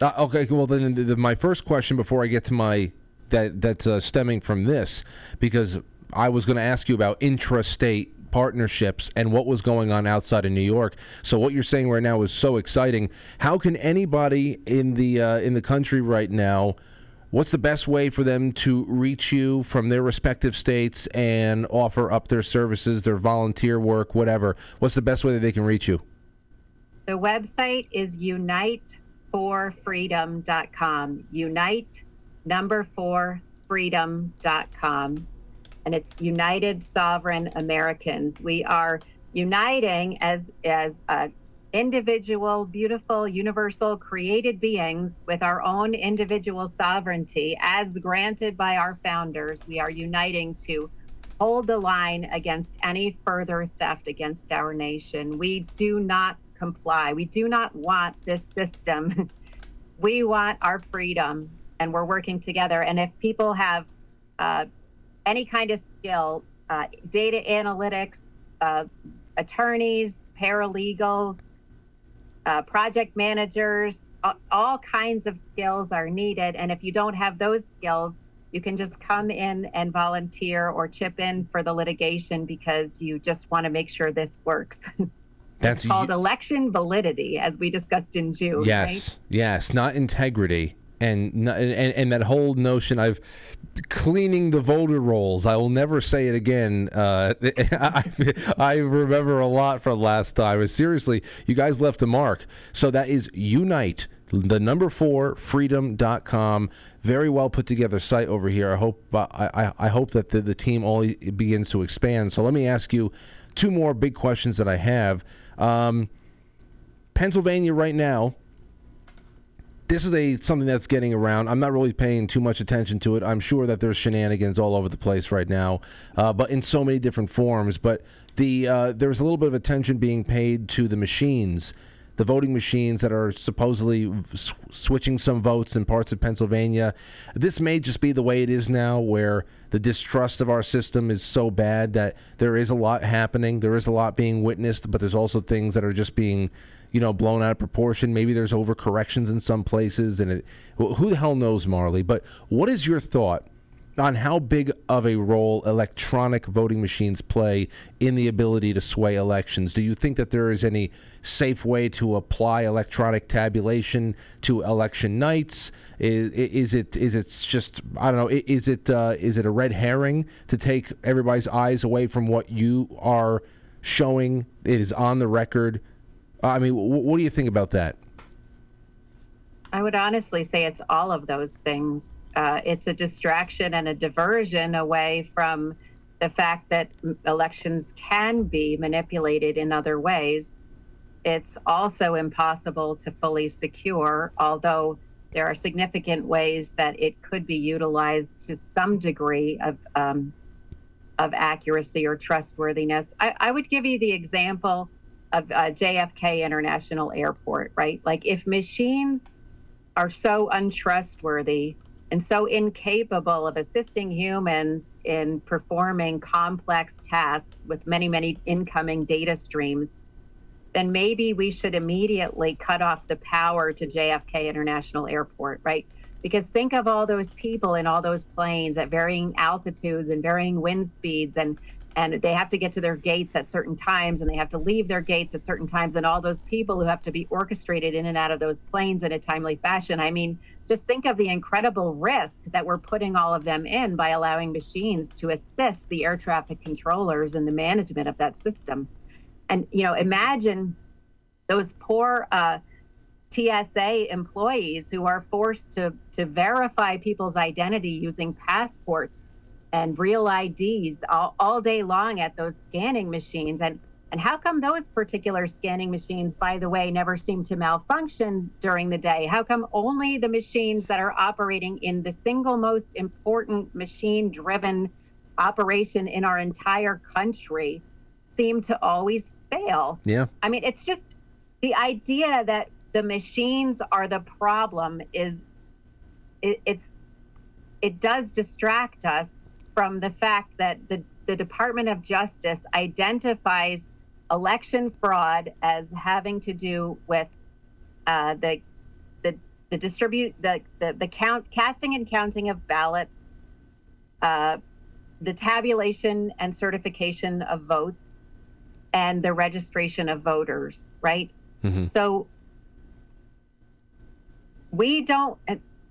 Uh, okay, well then, the, the- my first question before I get to my that that's uh, stemming from this because I was going to ask you about intrastate partnerships and what was going on outside of New York. So what you're saying right now is so exciting. How can anybody in the uh, in the country right now? What's the best way for them to reach you from their respective states and offer up their services, their volunteer work, whatever? What's the best way that they can reach you? The website is Unite4Freedom.com. Unite number four freedom.com. And it's United Sovereign Americans. We are uniting as as individual, beautiful, universal, created beings with our own individual sovereignty as granted by our founders. We are uniting to hold the line against any further theft against our nation. We do not comply. We do not want this system. we want our freedom, and we're working together. And if people have uh, any kind of skill, uh, data analytics, uh, attorneys, paralegals, uh, project managers, all kinds of skills are needed. And if you don't have those skills, you can just come in and volunteer or chip in for the litigation because you just want to make sure this works. That's called election validity, as we discussed in June. Yes, right? yes, not integrity, and, and and that whole notion of cleaning the voter rolls. I will never say it again. Uh, I, I remember a lot from last time. But seriously, you guys left a mark. So that is unite. The number four freedom.com. Very well put together site over here. I hope uh, I, I, hope that the, the team only begins to expand. So let me ask you two more big questions that I have. Um, Pennsylvania right now this is a something that's getting around. I'm not really paying too much attention to it. I'm sure that there's shenanigans all over the place right now, uh, but in so many different forms. But the uh, there's a little bit of attention being paid to the machines, the voting machines that are supposedly s- switching some votes in parts of Pennsylvania. This may just be the way it is now, where the distrust of our system is so bad that there is a lot happening. There is a lot being witnessed, but there's also things that are just being you know, blown out of proportion. Maybe there's overcorrections in some places, and it. Well, who the hell knows, Marly? But what is your thought on how big of a role electronic voting machines play in the ability to sway elections? Do you think that there is any safe way to apply electronic tabulation to election nights? Is, is it is it just I don't know? Is it uh, is it a red herring to take everybody's eyes away from what you are showing? It is on the record. I mean, wh- what do you think about that? I would honestly say it's all of those things. Uh, it's a distraction and a diversion away from the fact that elections can be manipulated in other ways. It's also impossible to fully secure, although there are significant ways that it could be utilized to some degree of um, of accuracy or trustworthiness. I, I would give you the example of uh, JFK International Airport, right? Like if machines are so untrustworthy and so incapable of assisting humans in performing complex tasks with many, many incoming data streams, then maybe we should immediately cut off the power to JFK International Airport, right? Because think of all those people in all those planes at varying altitudes and varying wind speeds and and they have to get to their gates at certain times and they have to leave their gates at certain times and all those people who have to be orchestrated in and out of those planes in a timely fashion. I mean, just think of the incredible risk that we're putting all of them in by allowing machines to assist the air traffic controllers in the management of that system. And you know, imagine those poor uh, TSA employees who are forced to to verify people's identity using passports and real IDs all, all day long at those scanning machines. And and how come those particular scanning machines, by the way, never seem to malfunction during the day? How come only the machines that are operating in the single most important machine driven operation in our entire country seem to always fail? Yeah. I mean, it's just the idea that the machines are the problem is it, it's it does distract us from the fact that the the Department of Justice identifies election fraud as having to do with uh, the the the distribute the, the the count casting and counting of ballots, uh, the tabulation and certification of votes, and the registration of voters. Right. Mhm. So we don't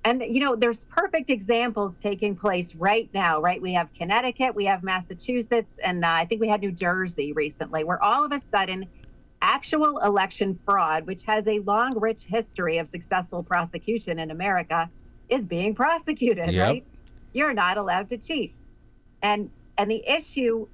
and, you know there's perfect examples taking place right now right? We have connecticut we have massachusetts and uh, i think we had new jersey recently where all of a sudden actual election fraud which has a long rich history of successful prosecution in america is being prosecuted Yep. right? You're not allowed to cheat. And and the issue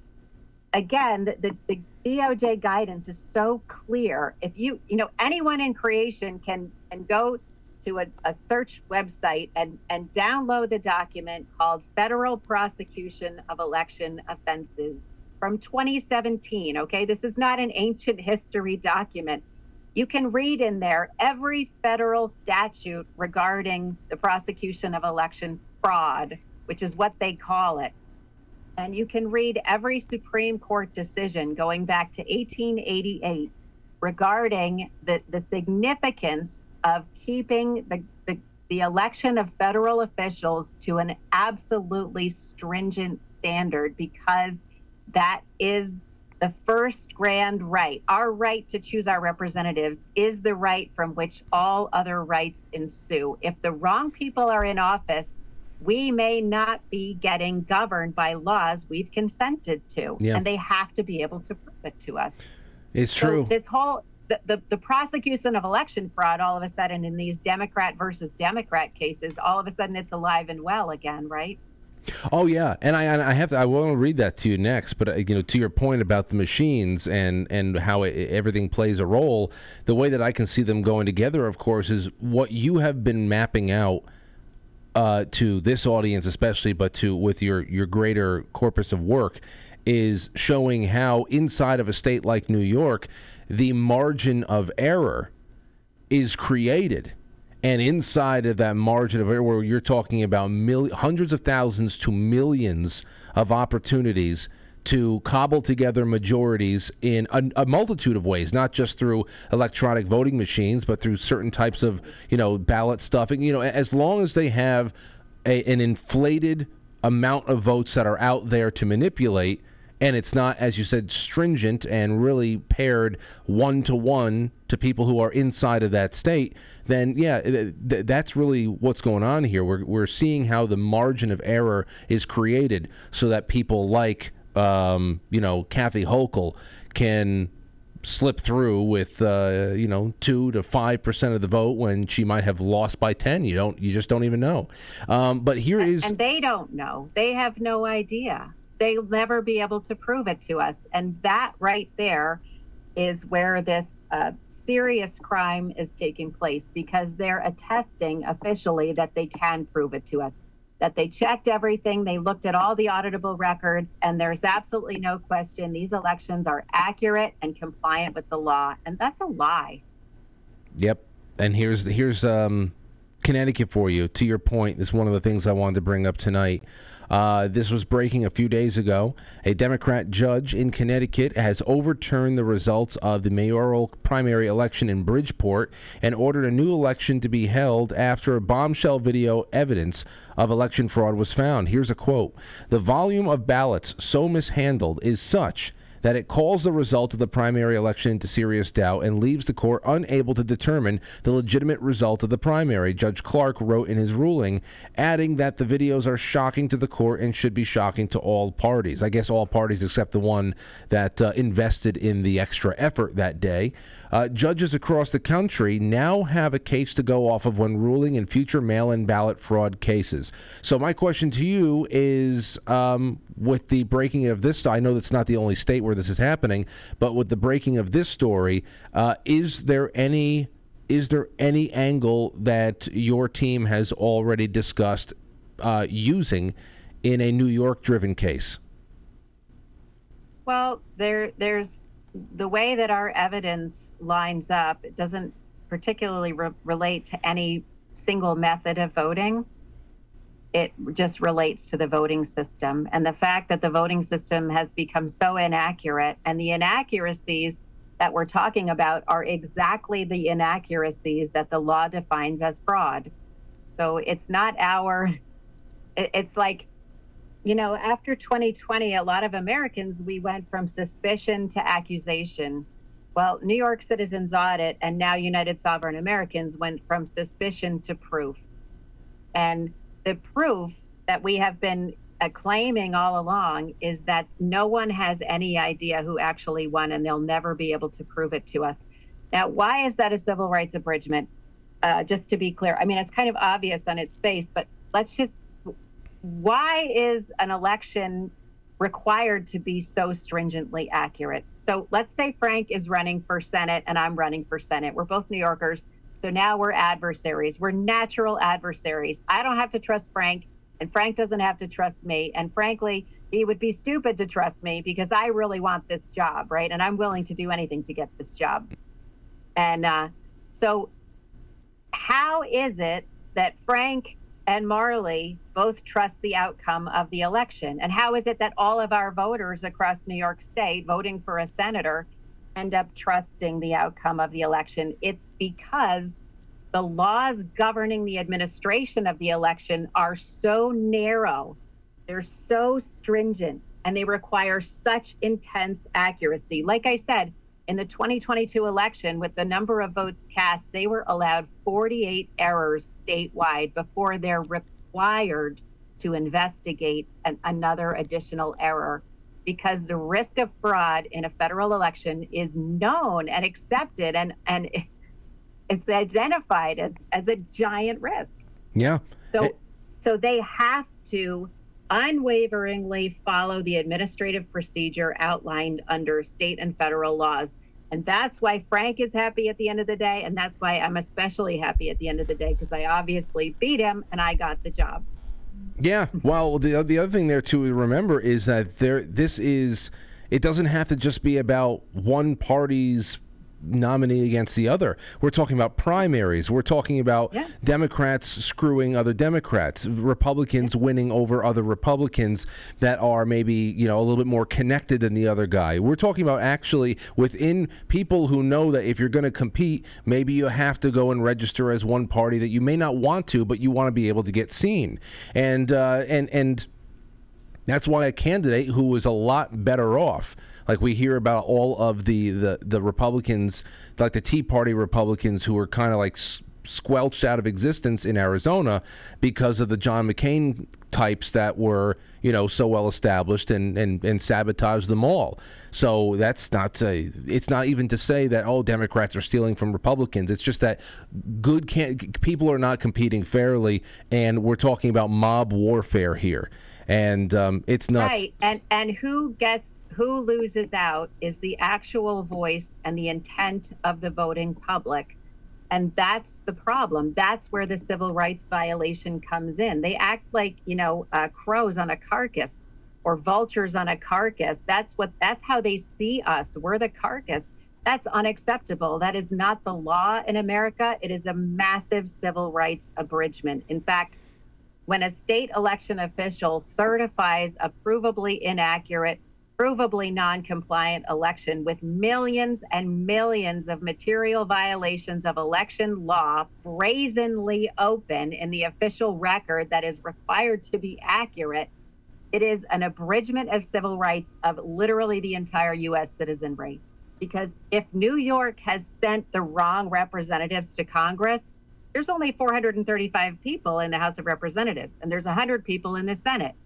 again the, the, the doj guidance is so clear. If you you know anyone in creation can can go to a, a search website and and download the document called federal prosecution of election offenses from 2017 okay? This is not an ancient history document. You can read in there every federal statute regarding the prosecution of election fraud which is what they call it. And you can read every Supreme Court decision going back to 1888 regarding the, the significance of keeping the, the, the election of federal officials to an absolutely stringent standard because that is the first grand right, our right to choose our representatives, is the right from which all other rights ensue. If the wrong people are in office, we may not be getting governed by laws we've consented to. Yeah. And they have to be able to prove it to us. It's So true. this whole the, the, the prosecution of election fraud all of a sudden in these Democrat versus Democrat cases, all of a sudden it's alive and well again, right? Oh yeah, and I I have to, I want to read that to you next. But uh, you know, to your point about the machines and and how it, everything plays a role, the way that I can see them going together, of course, is what you have been mapping out uh, to this audience, especially, but to with your your greater corpus of work, is showing how inside of a state like New York, the margin of error is created. And inside of that margin of error, where you're talking about mil- hundreds of thousands to millions of opportunities to cobble together majorities in a, a multitude of ways, not just through electronic voting machines, but through certain types of, you know, ballot stuffing. You know, as long as they have a, an inflated amount of votes that are out there to manipulate, and it's not, as you said, stringent and really paired one to one to people who are inside of that state, then yeah, th- th- that's really what's going on here. We're, we're seeing how the margin of error is created so that people like, um, you know, Kathy Hochul can slip through with, uh, you know, two to five percent of the vote when she might have lost by ten. You don't, you just don't even know. Um, but here is. And they don't know. They have no idea. They'll never be able to prove it to us. And that right there is where this uh, serious crime is taking place because they're attesting officially that they can prove it to us. That they checked everything, they looked at all the auditable records, and there's absolutely no question these elections are accurate and compliant with the law. And that's a lie. Yep. And here's here's um, Connecticut for you. To your point, is one of the things I wanted to bring up tonight. Uh, this was breaking a few days ago. A Democrat judge in Connecticut has overturned the results of the mayoral primary election in Bridgeport and ordered a new election to be held after a bombshell video evidence of election fraud was found. Here's a quote The volume of ballots so mishandled is such that it calls the result of the primary election into serious doubt and leaves the court unable to determine the legitimate result of the primary, Judge Clark wrote in his ruling, adding that the videos are shocking to the court and should be shocking to all parties. I guess all parties except the one that uh, invested in the extra effort that day. Uh, judges across the country now have a case to go off of when ruling in future mail in ballot fraud cases. So, my question to you is um, with the breaking of this, I know that's not the only state where this is happening, but with the breaking of this story, uh, is there any. Is there any angle that your team has already discussed uh, using in a New York driven case? Well, there there's the way that our evidence lines up. It doesn't particularly re- relate to any single method of voting. It just relates to the voting system and the fact that the voting system has become so inaccurate and the inaccuracies that we're talking about are exactly the inaccuracies that the law defines as fraud. So it's not our it- it's like you know, after 2020, a lot of Americans, we went from suspicion to accusation. Well, New York Citizens Audit and now United Sovereign Americans went from suspicion to proof. And the proof that we have been claiming all along is that no one has any idea who actually won, and they'll never be able to prove it to us. Now, why is that a civil rights abridgment? Uh, just to be clear, I mean, it's kind of obvious on its face, but let's just why is an election required to be so stringently accurate? So let's say Frank is running for Senate and I'm running for Senate. We're both New Yorkers. So now we're adversaries. We're natural adversaries. I don't have to trust Frank, and Frank doesn't have to trust me. And frankly, he would be stupid to trust me because I really want this job, right? And I'm willing to do anything to get this job. And uh, so, how is it that Frank and Marly both trust the outcome of the election? And how is it that all of our voters across New York State voting for a senator end up trusting the outcome of the election? It's because the laws governing the administration of the election are so narrow, they're so stringent and they require such intense accuracy. Like I said, in the 2022 election, with the number of votes cast, they were allowed 48 errors statewide before they're required to investigate an, another additional error because the risk of fraud in a federal election is known and accepted and, and it's identified as, as a giant risk. Yeah. So, It- so they have to unwaveringly follow the administrative procedure outlined under state and federal laws. And that's why Frank is happy at the end of the day. And that's why I'm especially happy at the end of the day because I obviously beat him and I got the job. Yeah. Well, the the other thing there to remember is that there this is it doesn't have to just be about one party's nominee against the other. We're talking about primaries. We're talking about Yeah. Democrats screwing other Democrats, Republicans winning over other Republicans that are maybe, you know, a little bit more connected than the other guy. We're talking about actually within people who know that if you're going to compete, maybe you have to go and register as one party that you may not want to, but you want to be able to get seen. And uh, and and that's why a candidate who was a lot better off, like we hear about all of the the, the Republicans, like the Tea Party Republicans, who were kind of like squelched out of existence in Arizona because of the John McCain types that were you know so well established and and, and sabotaged them all. So that's not to, it's not even to say that oh Democrats are stealing from Republicans. It's just that good can people are not competing fairly, and we're talking about mob warfare here and um, it's nuts. Right. And and who gets who loses out is the actual voice and the intent of the voting public. And that's the problem. That's where the civil rights violation comes in. They act like, you know, uh, crows on a carcass or vultures on a carcass. That's what that's how they see us. We're the carcass. That's unacceptable. That is not the law in America. It is a massive civil rights abridgment. In fact, when a state election official certifies a provably inaccurate, provably non compliant election with millions and millions of material violations of election law brazenly open in the official record that is required to be accurate, it is an abridgment of civil rights of literally the entire U.S. citizenry. Because if New York has sent the wrong representatives to Congress, there's only 435 people in the House of Representatives, and there's 100 people in the Senate.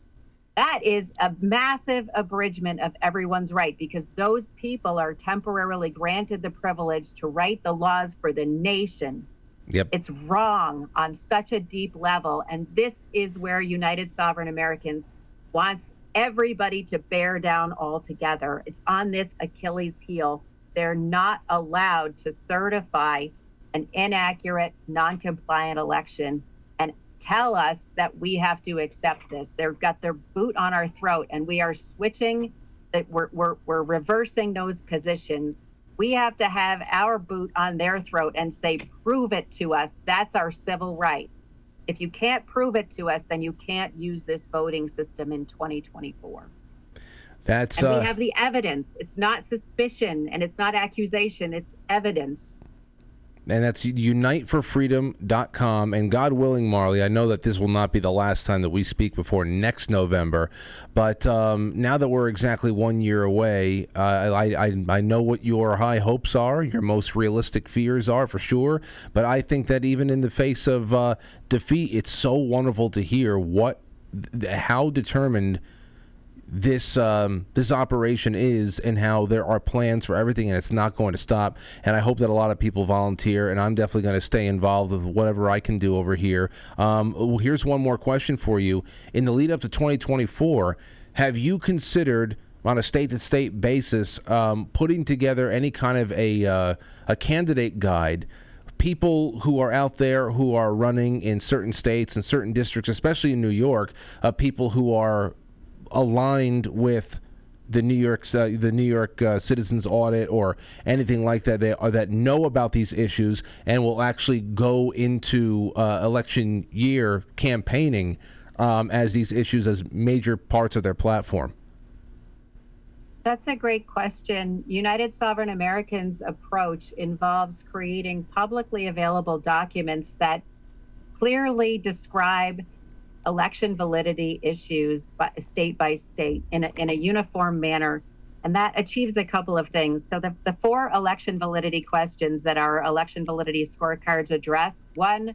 That is a massive abridgment of everyone's right because those people are temporarily granted the privilege to write the laws for the nation. Yep. It's wrong on such a deep level. And this is where United Sovereign Americans wants everybody to bear down all together. It's on this Achilles heel. They're not allowed to certify an inaccurate, non compliant election tell us that we have to accept this. They've got their boot on our throat, and we are switching, that we're, we're, we're reversing those positions. We have to have our boot on their throat and say, prove it to us. That's our civil right. If you can't prove it to us, then you can't use this voting system in 2024. That's And uh, we have the evidence. It's not suspicion and it's not accusation, it's evidence. And that's Unite4Freedom.com and god willing marly i know that this will not be the last time that we speak before next november. But um, now that we're exactly one year away uh, I, I, I know what your high hopes are your most realistic fears are for sure. But i think that even in the face of uh, defeat it's so wonderful to hear what how determined this um, this operation is and how there are plans for everything and it's not going to stop and I hope that a lot of people volunteer and I'm definitely going to stay involved with whatever I can do over here. Um, well, here's one more question for you: in the lead up to 2024, have you considered on a state to state basis um, putting together any kind of a uh, a candidate guide? people who are out there who are running in certain states and certain districts, especially in New York, uh, people who are aligned with the New York uh, the New York uh, Citizens Audit or anything like that they are that know about these issues and will actually go into uh, election year campaigning um, as these issues as major parts of their platform. That's a great question. United Sovereign Americans' approach involves creating publicly available documents that clearly describe election validity issues by, state by state in a, in a uniform manner. And that achieves a couple of things. So, the, the four election validity questions that our election validity scorecards address one,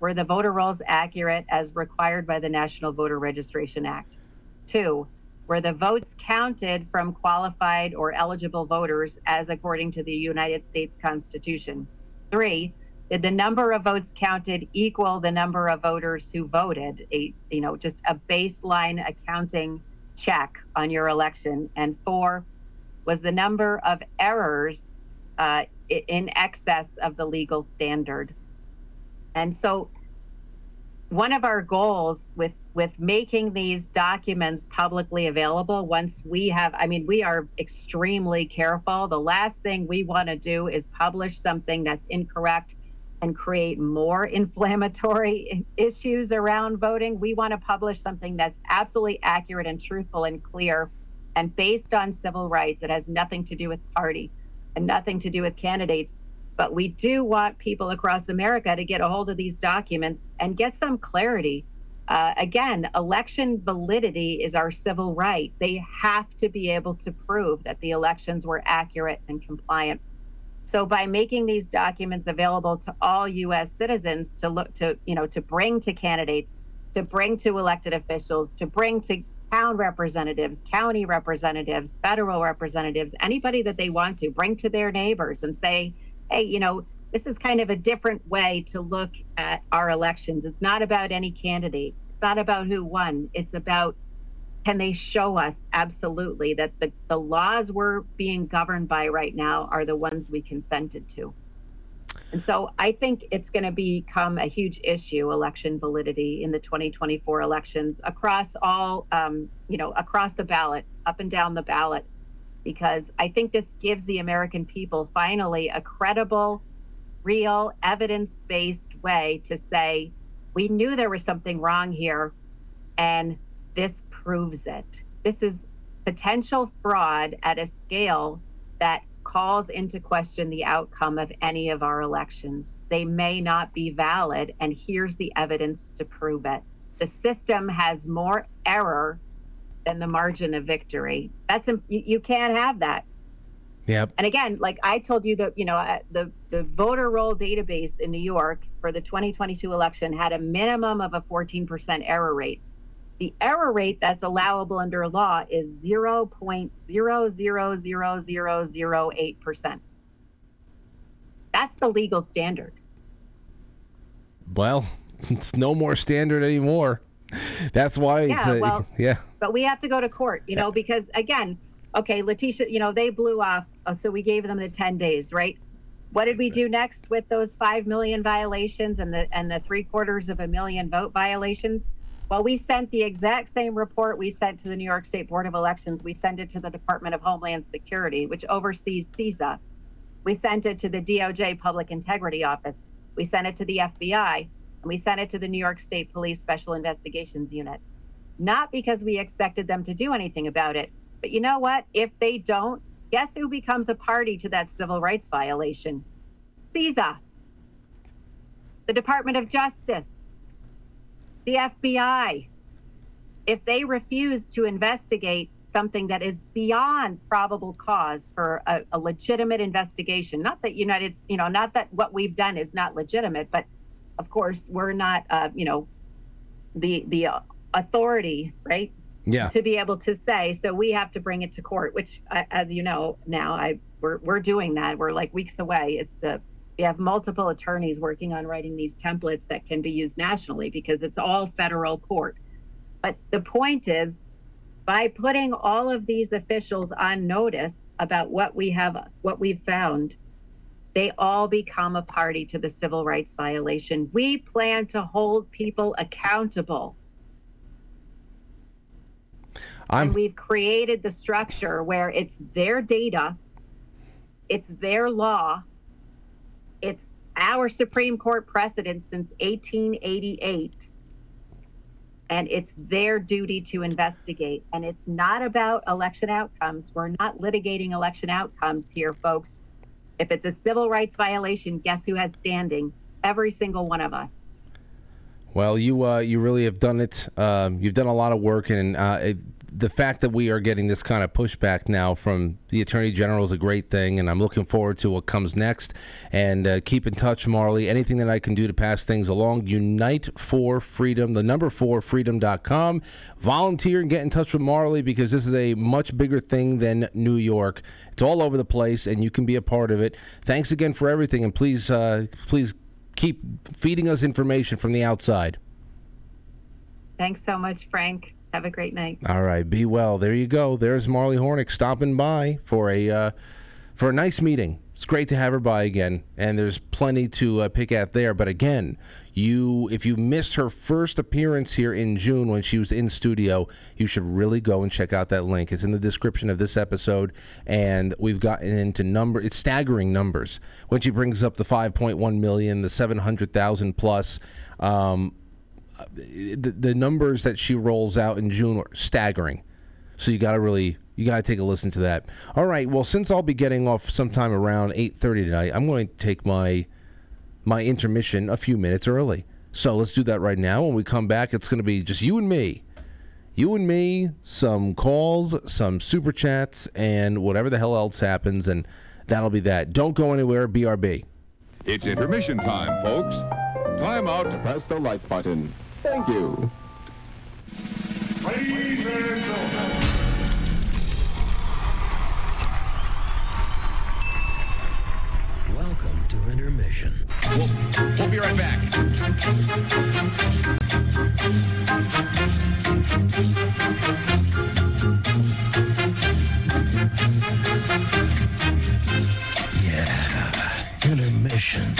were the voter rolls accurate as required by the National Voter Registration Act? Two, were the votes counted from qualified or eligible voters as according to the United States Constitution? Three, did the number of votes counted equal the number of voters who voted? A you know just a baseline accounting check on your election. And four, was the number of errors uh, in excess of the legal standard? And so one of our goals with with making these documents publicly available once we have i mean we are extremely careful the last thing we want to do is publish something that's incorrect and create more inflammatory issues around voting we want to publish something that's absolutely accurate and truthful and clear and based on civil rights it has nothing to do with party and nothing to do with candidates but we do want people across America to get a hold of these documents and get some clarity. Uh, again, election validity is our civil right. They have to be able to prove that the elections were accurate and compliant. So by making these documents available to all US citizens to look to, you know, to bring to candidates, to bring to elected officials, to bring to town representatives, county representatives, federal representatives, anybody that they want to bring to their neighbors and say, hey, you know, this is kind of a different way to look at our elections. It's not about any candidate. It's not about who won. It's about can they show us absolutely that the, the laws we're being governed by right now are the ones we consented to. And so I think it's going to become a huge issue, election validity in the 2024 elections across all, um, you know, across the ballot, up and down the ballot because I think this gives the American people finally a credible, real, evidence based way to say, we knew there was something wrong here, and this proves it. This is potential fraud at a scale that calls into question the outcome of any of our elections. They may not be valid, and here's the evidence to prove it. The system has more error than the margin of victory. That's you, you can't have that. Yep. And again, like I told you, that you know uh, the the voter roll database in New York for the 2022 election had a minimum of a 14% error rate. The error rate that's allowable under law is 0.000008%. That's the legal standard. Well, it's no more standard anymore. That's why yeah, it's a, well, yeah. But we have to go to court, you know, because again, okay, Letitia, you know, they blew off, uh, so we gave them the 10 days, right? What did we do next with those 5 million violations and the and the 3 quarters of a million vote violations? Well, we sent the exact same report we sent to the New York State Board of Elections. We sent it to the Department of Homeland Security, which oversees CISA. We sent it to the DOJ Public Integrity Office. We sent it to the FBI and we sent it to the New York State Police Special Investigations Unit. Not because we expected them to do anything about it, but you know what? If they don't, guess who becomes a party to that civil rights violation? CISA, the Department of Justice, the FBI. If they refuse to investigate something that is beyond probable cause for a, a legitimate investigation, not that United, you know, not that what we've done is not legitimate, but of course, we're not, uh, you know, the the uh, authority, right? Yeah. To be able to say, so we have to bring it to court, which, uh, as you know, now I we're we're doing that. We're like weeks away. It's the we have multiple attorneys working on writing these templates that can be used nationally because it's all federal court. But the point is, by putting all of these officials on notice about what we have, what we've found, they all become a party to the civil rights violation. We plan to hold people accountable. I'm, and we've created the structure where it's their data, it's their law, it's our Supreme Court precedent since 1888, and it's their duty to investigate. And it's not about election outcomes. We're not litigating election outcomes here, folks. If it's a civil rights violation, guess who has standing? Every single one of us. Well, you uh, you really have done it. Um, you've done a lot of work, and uh, it, the fact that we are getting this kind of pushback now from the attorney general is a great thing, and I'm looking forward to what comes next. And uh, keep in touch, Marly. Anything that I can do to pass things along, Unite for Freedom, the number four freedom.com. Volunteer and get in touch with Marly because this is a much bigger thing than New York. It's all over the place, and you can be a part of it. Thanks again for everything, and please, uh, please keep feeding us information from the outside. Thanks so much, Frank. Have a great night. All right, be well. There you go. There's Marly Hornik stopping by for a uh, for a nice meeting. It's great to have her by again, and there's plenty to uh, pick at there. But again, you if you missed her first appearance here in June when she was in studio, you should really go and check out that link. It's in the description of this episode, and we've gotten into number. It's staggering numbers when she brings up the 5.1 million, the 700,000 plus. Um, the, the numbers that she rolls out in June are staggering. So you got to really you got to take a listen to that. All right. Well, since I'll be getting off sometime around 8:30 tonight, I'm going to take my my intermission a few minutes early. So let's do that right now. When we come back, it's going to be just you and me. You and me, some calls, some super chats, and whatever the hell else happens, and that'll be that. Don't go anywhere. BRB. It's intermission time, folks. Time out to press the like button. Thank you. Welcome to intermission. We'll, we'll be right back. Yeah, intermission.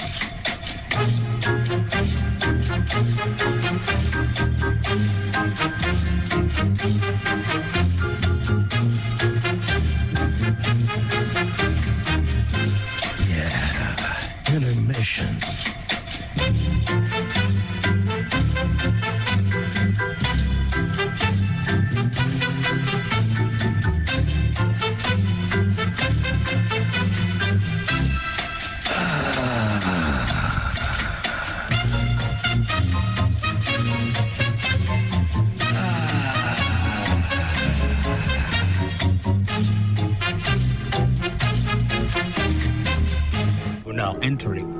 Edition. now entering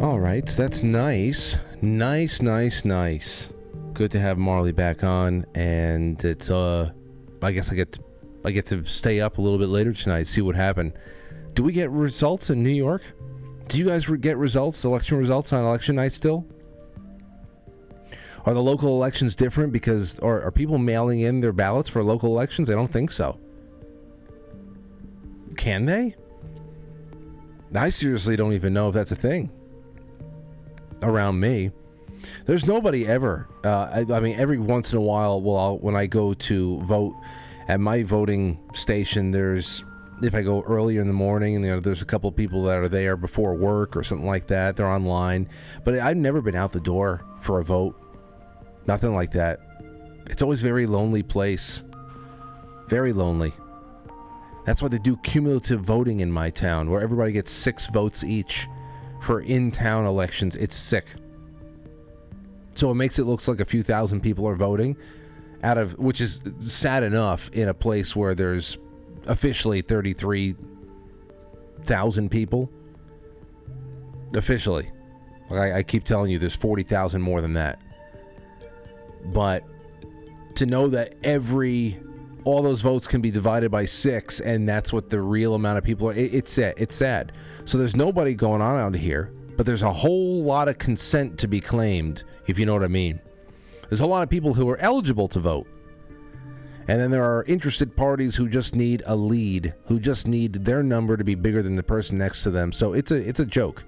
All right, that's nice. Nice, nice, nice. Good to have Marly back on and it's uh I guess I get to, I get to stay up a little bit later tonight see what happened. Do we get results in New York? Do you guys get results, election results on election night still? Are the local elections different because or are people mailing in their ballots for local elections? I don't think so. Can they? I seriously don't even know if that's a thing around me. There's nobody ever. Uh, I, I mean, every once in a while, well, I'll, when I go to vote at my voting station, there's if I go earlier in the morning, you know, there's a couple people that are there before work or something like that. They're online, but I've never been out the door for a vote. Nothing like that. It's always very lonely place. Very lonely. That's why they do cumulative voting in my town, where everybody gets six votes each for in-town elections. It's sick. So it makes it looks like a few thousand people are voting out of which is sad enough in a place where there's officially 33,000 people officially. Like I, I keep telling you, there's 40,000 more than that. But to know that every all those votes can be divided by six, and that's what the real amount of people are. It, it's sad. It's sad. So there's nobody going on out here, but there's a whole lot of consent to be claimed, if you know what I mean. There's a lot of people who are eligible to vote. And then there are interested parties who just need a lead, who just need their number to be bigger than the person next to them. So it's a it's a joke.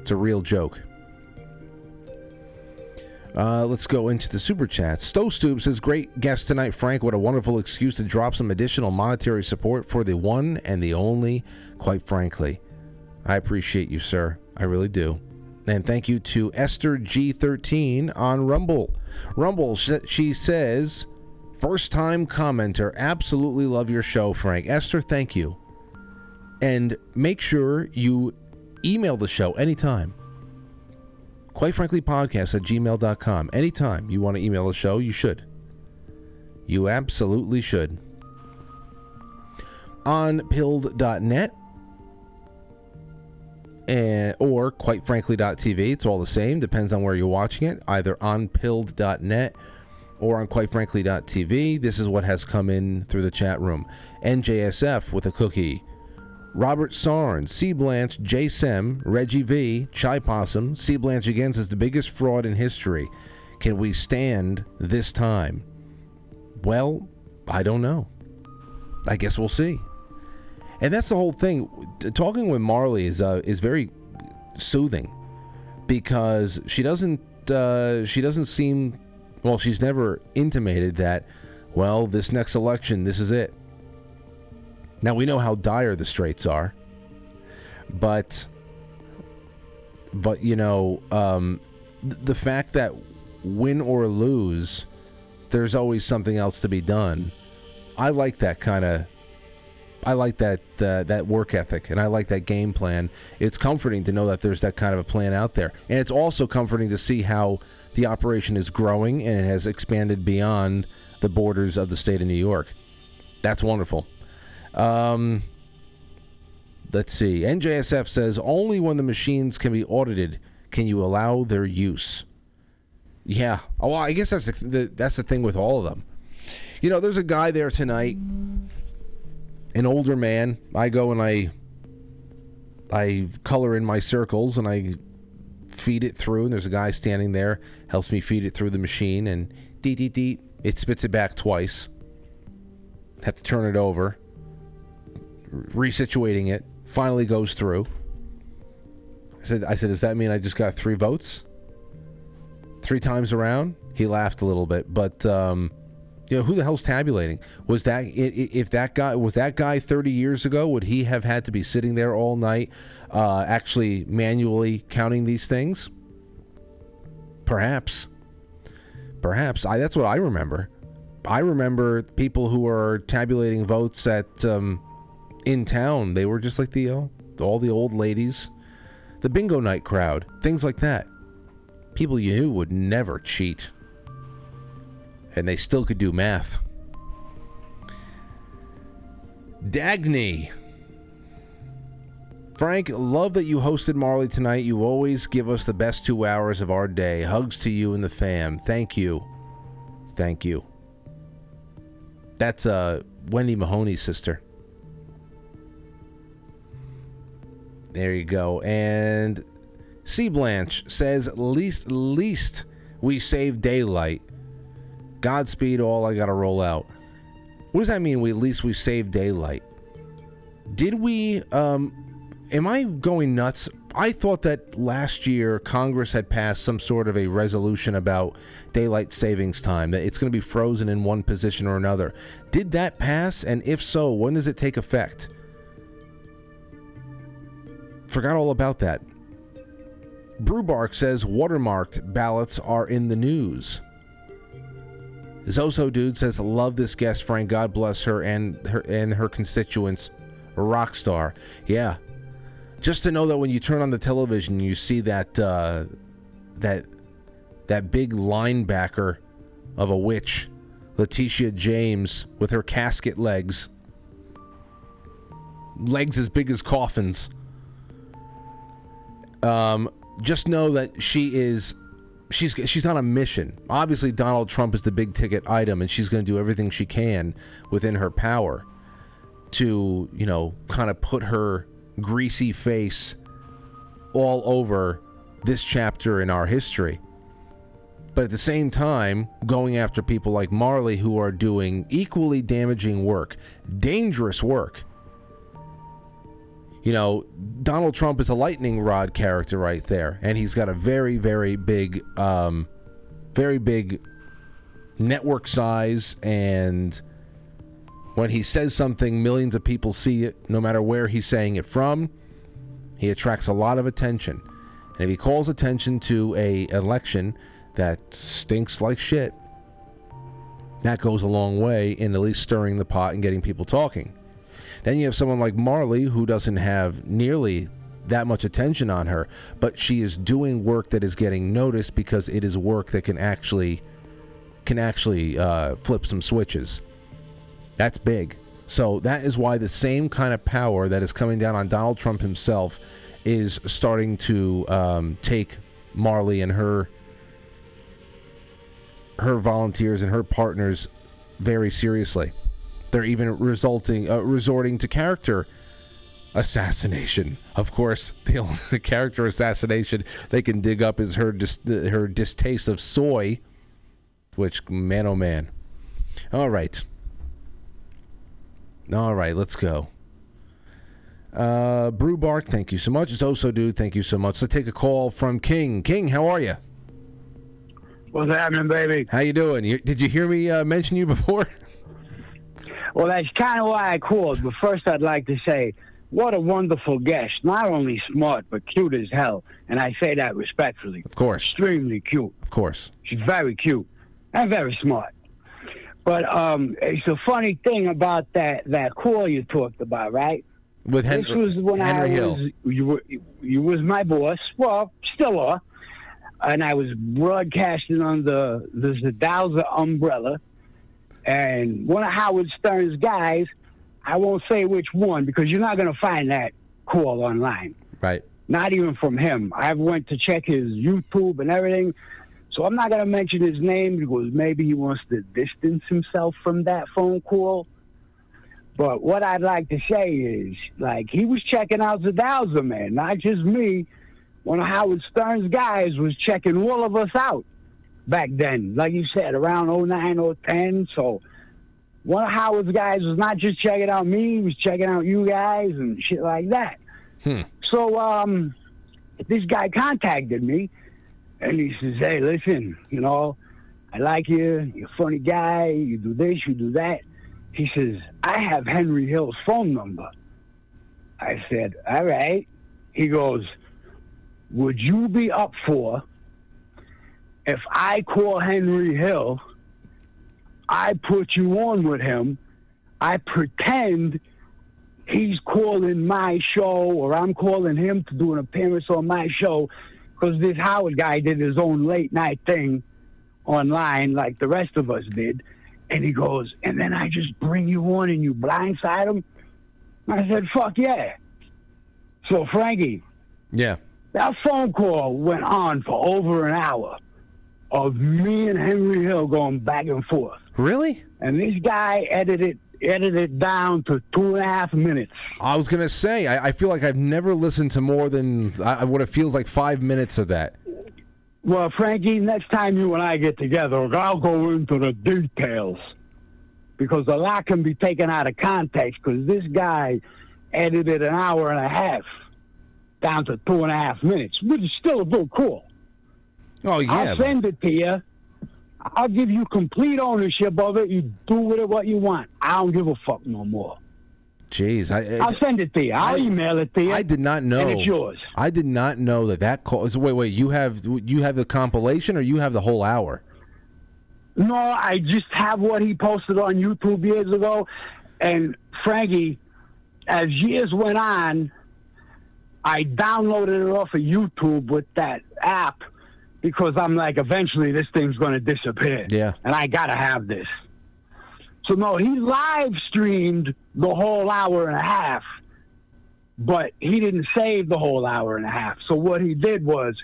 It's a real joke. Uh, let's go into the super chat. Stowe Stoob says, Great guest tonight, Frank. What a wonderful excuse to drop some additional monetary support for the one and the only, quite frankly. I appreciate you, sir. I really do. And thank you to Esther G13 on Rumble. Rumble, she says, First time commenter. Absolutely love your show, Frank. Esther, thank you. And make sure you email the show anytime quite frankly podcast at gmail.com anytime you want to email the show you should. You absolutely should. on pilled.net and, eh, or quite frankly.tv it's all the same. Depends on where you're watching it. Either on pilled.net or on quite frankly.tv this is what has come in through the chat room. Njsf with a cookie Robert Sarn, C. Blanche, J. Sem, Reggie V, Chai Possum, C. Blanche again says the biggest fraud in history. Can we stand this time? Well, I don't know. I guess we'll see. And that's the whole thing. Talking with Marly is uh, is very soothing because she doesn't uh, she doesn't seem well. She's never intimated that. Well, this next election, this is it. Now we know how dire the straits are, but but you know um, th- the fact that win or lose, there's always something else to be done. I like that kind of. I like that uh, that work ethic, and I like that game plan. It's comforting to know that there's that kind of a plan out there, and it's also comforting to see how the operation is growing and it has expanded beyond the borders of the state of New York. That's wonderful. Um, let's see. NJSF says only when the machines can be audited can you allow their use. Yeah. Oh, I guess that's the, the that's the thing with all of them. You know, there's a guy there tonight, an older man. I go and I I color in my circles and I feed it through. And there's a guy standing there, helps me feed it through the machine, and dee dee dee, it spits it back twice. Have to turn it over resituating it, finally goes through. I said, I said, does that mean I just got three votes? Three times around? He laughed a little bit, but um, you know, who the hell's tabulating? Was that if that guy was that guy 30 years ago? Would he have had to be sitting there all night, uh, actually manually counting these things? Perhaps. Perhaps. I, that's what I remember. I remember people who are tabulating votes at um, in town. They were just like the all the old ladies, the bingo night crowd, things like that. People you knew would never cheat, and they still could do math. Dagny. Frank, love that you hosted Marley tonight. You always give us the best two hours of our day. Hugs to you and the fam. Thank you. Thank you. That's uh, Wendy Mahoney's sister. There you go. And C Blanche says, least least we save daylight. Godspeed all I gotta roll out. What does that mean? We at least we save daylight. Did we um am I going nuts? I thought that last year Congress had passed some sort of a resolution about daylight savings time, that it's going to be frozen in one position or another. Did that pass? And if so, when does it take effect? Forgot all about that. Brewbark says watermarked ballots are in the news. Zozo dude says love this guest Frank. God bless her and her and her constituents. Rock star. Yeah. Just to know that when you turn on the television, you see that uh, that that big linebacker of a witch, Letitia James, with her casket legs, legs as big as coffins. Um, just know that she is she's she's on a mission. Obviously, Donald Trump is the big ticket item, and she's going to do everything she can within her power to you know kind of put her greasy face all over this chapter in our history. But at the same time, going after people like Marly who are doing equally damaging work, dangerous work. You know, Donald Trump is a lightning rod character right there, and he's got a very, very big, um, very big network size. And when he says something, millions of people see it, no matter where he's saying it from. He attracts a lot of attention, and if he calls attention to a election that stinks like shit, that goes a long way in at least stirring the pot and getting people talking. Then you have someone like Marly who doesn't have nearly that much attention on her, but she is doing work that is getting noticed because it is work that can actually can actually uh, flip some switches. That's big. So that is why the same kind of power that is coming down on Donald Trump himself is starting to um, take Marly and her her volunteers and her partners very seriously. They're even resulting uh, resorting to character assassination. Of course, the only character assassination they can dig up is her dis- her distaste of soy, which man oh man. All right. All right, let's go. Uh, Brew Bark, thank you so much. It's also Dude, thank you so much. Let's take a call from King. King, how are you? What's happening, baby? How you doing? You, did you hear me uh, mention you before? Well, that's kind of why I called. But first, I'd like to say, what a wonderful guest. Not only smart, but cute as hell. And I say that respectfully. Of course. Extremely cute. Of course. She's very cute and very smart. But um, it's a funny thing about that that call you talked about, right? With Hen- this was when Henry I Hill. was you were you was my boss. Well, still are. And I was broadcasting on the the Zadowza umbrella, and one of Howard Stern's guys. I won't say which one because you're not going to find that call online. Right. Not even from him. I went to check his YouTube and everything. So I'm not going to mention his name because maybe he wants to distance himself from that phone call. But what I'd like to say is, like, he was checking out Zadowza, man, not just me. One of Howard Stern's guys was checking all of us out back then. Like you said, around 09, 010. So one of Howard's guys was not just checking out me, he was checking out you guys and shit like that. Hmm. So um, this guy contacted me, and he says, "Hey, listen, you know, I like you. You're a funny guy. You do this, you do that." He says, "I have Henry Hill's phone number." I said, "All right." He goes, "Would you be up for if I call Henry Hill? I put you on with him. I pretend." he's calling my show or I'm calling him to do an appearance on my show because this Howard guy did his own late night thing online like the rest of us did. And he goes, and then I just bring you on and you blindside him. I said, fuck yeah. So, Frankie, Yeah. that phone call went on for over an hour of me and Henry Hill going back and forth. Really? And this guy edited edited it down to two and a half minutes. I was gonna say, I, I feel like I've never listened to more than I, what it feels like five minutes of that. Well, Frankie, next time you and I get together, I'll go into the details because a lot can be taken out of context. Because this guy edited an hour and a half down to two and a half minutes, which is still a bit cool. Oh yeah, I'll send it to you. I'll give you complete ownership of it. You do with it what you want. I don't give a fuck no more. Jeez, I, I'll send it to you. I'll email it to you. I did not know. And it's yours. I did not know that that call. So wait, wait. You have you have the compilation, or you have the whole hour? No, I just have what he posted on YouTube years ago. And Frankie, as years went on, I downloaded it off of YouTube with that app because I'm like, eventually this thing's going to disappear. Yeah. And I got to have this. So, no, he live streamed the whole hour and a half but he didn't save the whole hour and a half. So what he did was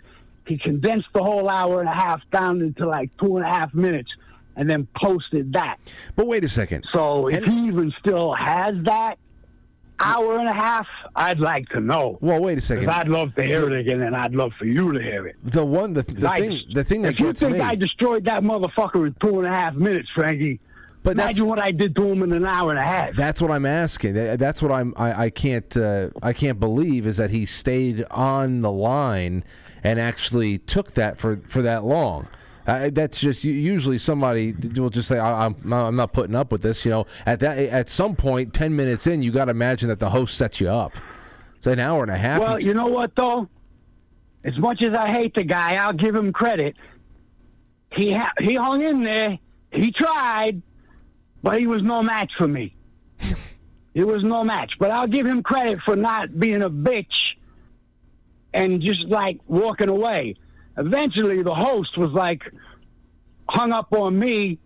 he condensed the whole hour and a half down into like two and a half minutes and then posted that. But wait a second. So if he even still has that hour and a half, I'd like to know. Well, wait a second. I'd love to hear it again, and I'd love for you to hear it. The one, the, the I thing, the thing that if you gets think me. I destroyed that motherfucker in two and a half minutes, Frankie, But that's- imagine what I did to him in an hour and a half. That's what I'm asking. That's what I'm. I, I can't. Uh, I can't believe is that he stayed on the line and actually took that for for that long. That's just usually somebody will just say, I, "I'm I'm not putting up with this." You know, at that at some point, ten minutes in, you got to imagine that the host sets you up. It's an hour and a half. Well, you know what though? As much as I hate the guy, I'll give him credit. He ha- he hung in there. He tried, but he was no match for me. he was no match. But I'll give him credit for not being a bitch and just like walking away. Eventually, the host was like hung up on me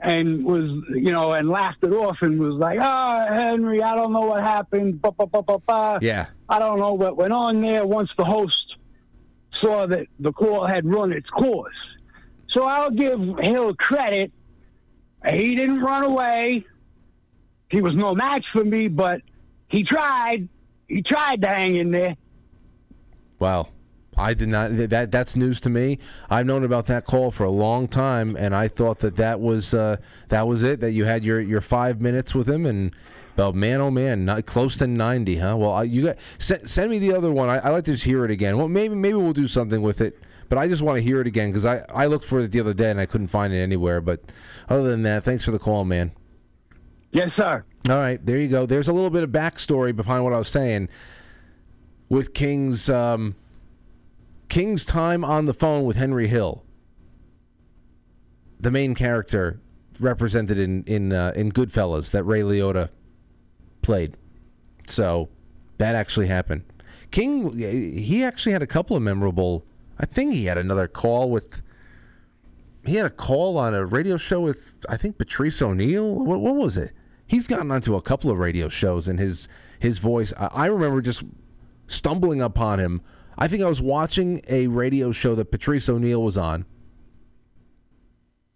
and was you know and laughed it off and was like, "Oh, Henry, I don't know what happened." Ba, ba, ba, ba, ba. Yeah. I don't know what went on there. Once the host saw that the call had run its course, so I'll give Hill credit. He didn't run away. He was no match for me, but he tried. He tried to hang in there. Wow. I did not. That that's news to me. I've known about that call for a long time, and I thought that that was uh, that was it. That you had your, your five minutes with him, and oh man, oh man, not close to ninety, huh? Well, I, you got send, send me the other one. I, I like to just hear it again. Well, maybe maybe we'll do something with it, but I just want to hear it again because I I looked for it the other day and I couldn't find it anywhere. But other than that, thanks for the call, man. Yes, sir. All right, there you go. There's a little bit of backstory behind what I was saying with King's um, King's time on the phone with Henry Hill, the main character represented in in uh, in Goodfellas that Ray Liotta played. So that actually happened. King he actually had a couple of memorable. I think he had another call with. He had a call on a radio show with I think Patrice O'Neal. What, what was it? He's gotten onto a couple of radio shows, and his his voice. I, I remember just stumbling upon him. I think I was watching a radio show that Patrice O'Neal was on,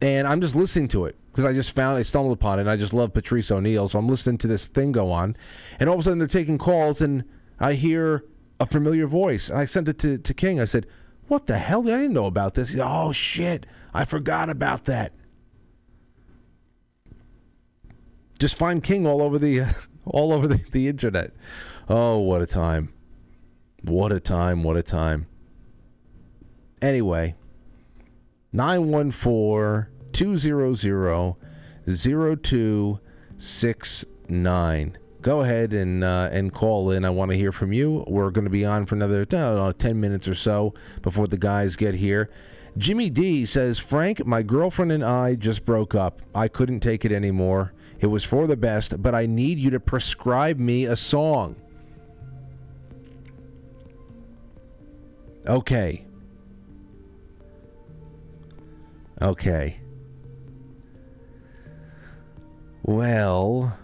and I'm just listening to it because I just found I stumbled upon it. and I just love Patrice O'Neal, so I'm listening to this thing go on, and all of a sudden they're taking calls, and I hear a familiar voice, and I sent it to, to King. I said, "What the hell? I didn't know about this." Said, "Oh shit, I forgot about that." Just find King all over the all over the, the internet. Oh, what a time! What a time! What a time! Anyway, 914-200-0269. Go ahead and uh, and call in. I want to hear from you. We're going to be on for another know, 10 minutes or so before the guys get here. Jimmy D says, Frank, my girlfriend and I just broke up. I couldn't take it anymore. It was for the best, but I need you to prescribe me a song. Okay. Okay. Well,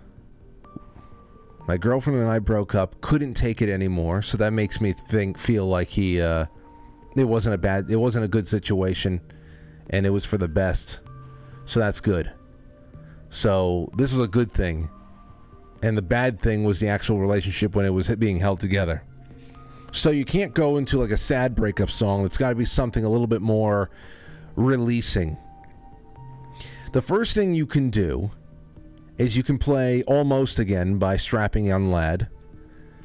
my girlfriend and I broke up, couldn't take it anymore, so that makes me think feel like he uh it wasn't a bad it wasn't a good situation and it was for the best. So that's good. So this was a good thing. And the bad thing was the actual relationship when it was being held together. So you can't go into like a sad breakup song. It's got to be something a little bit more releasing. The first thing you can do is you can play Almost Again by Strapping Young Lad.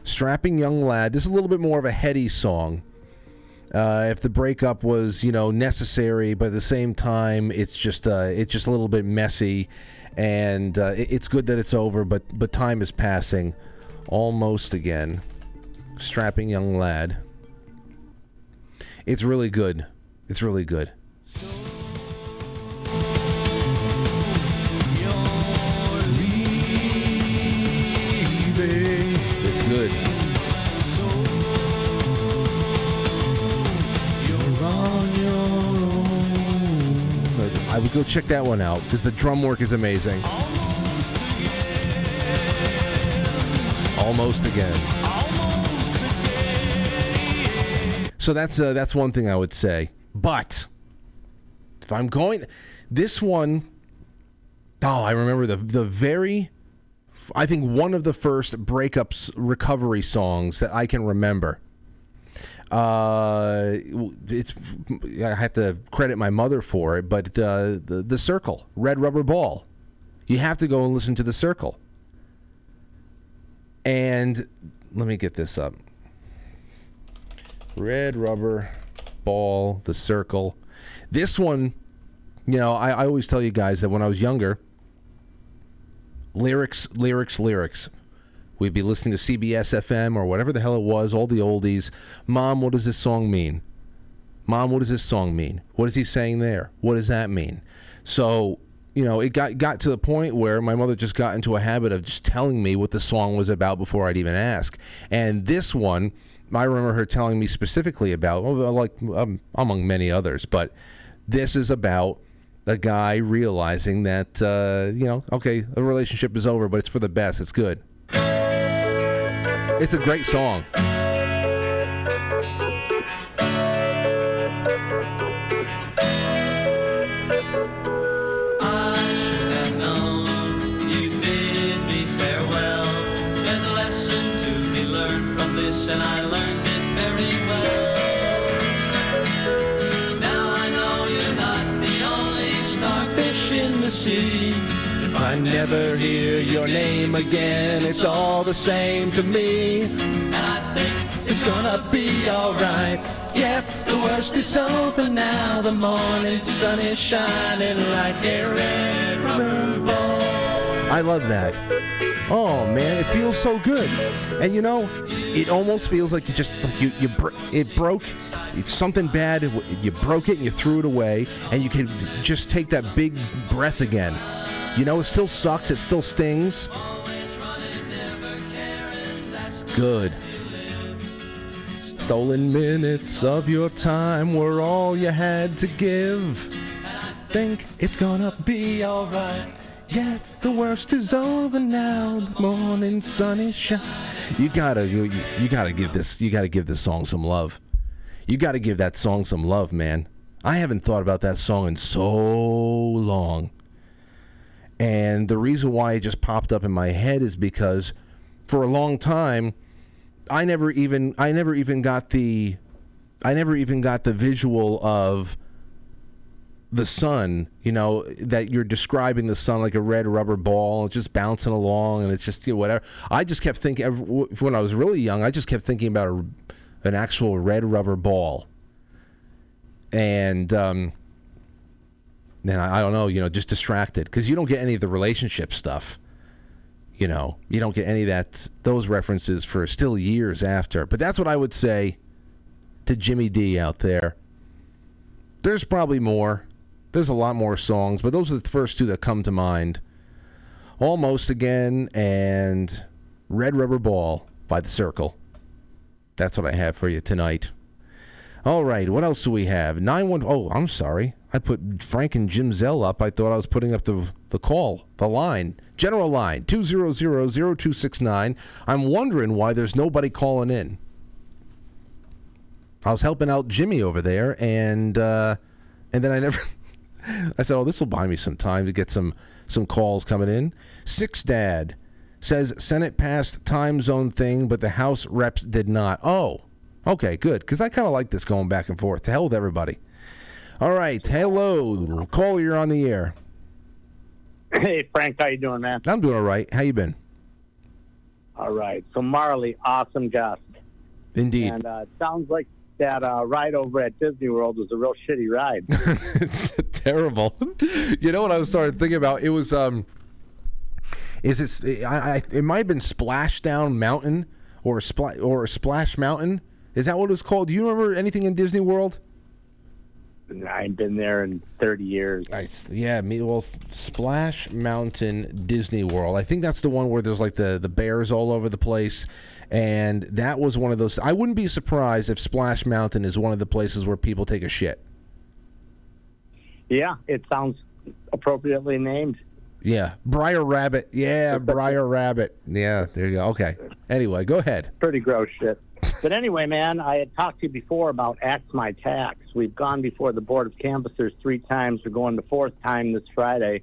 Strapping Young Lad, this is a little bit more of a heady song. Uh, if the breakup was, you know, necessary, but at the same time, it's just uh, it's just a little bit messy, and uh, it's good that it's over. But but time is passing, almost again. Strapping young lad. It's really good. It's really good. It's good. I would go check that one out because the drum work is amazing. Almost again. So that's uh, that's one thing I would say. But if I'm going, this one, oh, I remember the the very, I think one of the first breakups recovery songs that I can remember. Uh, it's I have to credit my mother for it, but uh, the the Cyrkle, Red Rubber Ball. You have to go and listen to the Cyrkle. And let me get this up. Red Rubber Ball, the Cyrkle. This one, you know, I, I always tell you guys that when I was younger, lyrics, lyrics, lyrics. We'd be listening to CBS FM or whatever the hell it was, all the oldies. Mom, what does this song mean? Mom, what does this song mean? What is he saying there? What does that mean? So, you know, it got got to the point where my mother just got into a habit of just telling me what the song was about before I'd even ask. And this one, I remember her telling me specifically about, like um, among many others, but this is about a guy realizing that, uh, you know, okay, the relationship is over, but it's for the best. It's good. It's a great song. Name again, it's all the same to me. And I think It's gonna be alright. Yep, the worst is over now. The morning sun is shining like a red rubber ball. I love that. Oh man, it feels so good. And you know, it almost feels like you just like you you br- it broke. It's something bad. You broke it and you threw it away, and you can just take that big breath again. You know, it still sucks. It still stings. Good. Stolen minutes of your time were all you had to give. Think it's gonna be alright. Yeah, the worst is over now. The morning sun is shining. You gotta, you, you, gotta give this, you gotta give this song some love. You gotta give that song some love, man. I haven't thought about that song in so long. And the reason why it just popped up in my head is because for a long time, I never even I never even got the I never even got the visual of the sun, you know, that you're describing the sun like a red rubber ball, just bouncing along, and it's just you know, whatever. I just kept thinking when I was really young, I just kept thinking about a, an actual red rubber ball, and um, then I, I don't know, you know, just distracted because you don't get any of the relationship stuff you know, you don't get any of that those references for still years after. But that's what I would say to Jimmy D out there. There's probably more. There's a lot more songs, but those are the first two that come to mind. Almost again and Red Rubber Ball by The Cyrkle. That's what I have for you tonight. All right, what else do we have? Nine one. Oh, I'm sorry. I put Frank and Jim Zell up. I thought I was putting up the the call, the line, general line two zero zero zero two six nine. I'm wondering why there's nobody calling in. I was helping out Jimmy over there, and uh, and then I never. I said, "Oh, this will buy me some time to get some some calls coming in." Six Dad says Senate passed time zone thing, but the House reps did not. Oh, okay, good, because I kind of like this going back and forth. To hell with everybody. All right, hello, call. You're on the air. Hey Frank, how you doing, man? I'm doing all right. How you been? All right. So Marly, awesome guest. Indeed. And uh, sounds like that uh, ride over at Disney World was a real shitty ride. it's terrible. you know what I was starting thinking about? It was um, is it? I, I it might have been Splashdown Mountain or Spla- or Splash Mountain. Is that what it was called? Do you remember anything in Disney World? I ain't been there in 30 years. Nice. Yeah, me well Splash Mountain Disney World. I think that's the one where there's like the the bears all over the place. And that was one of those I wouldn't be surprised if Splash Mountain is one of the places where people take a shit. Yeah, it sounds appropriately named. Yeah, Briar Rabbit. Yeah, Briar Rabbit. Yeah, there you go. Okay. Anyway, go ahead. Pretty gross shit. But anyway, man, I had talked to you before about Axe My Tax. We've gone before the Board of Canvassers three times. We're going the fourth time this Friday.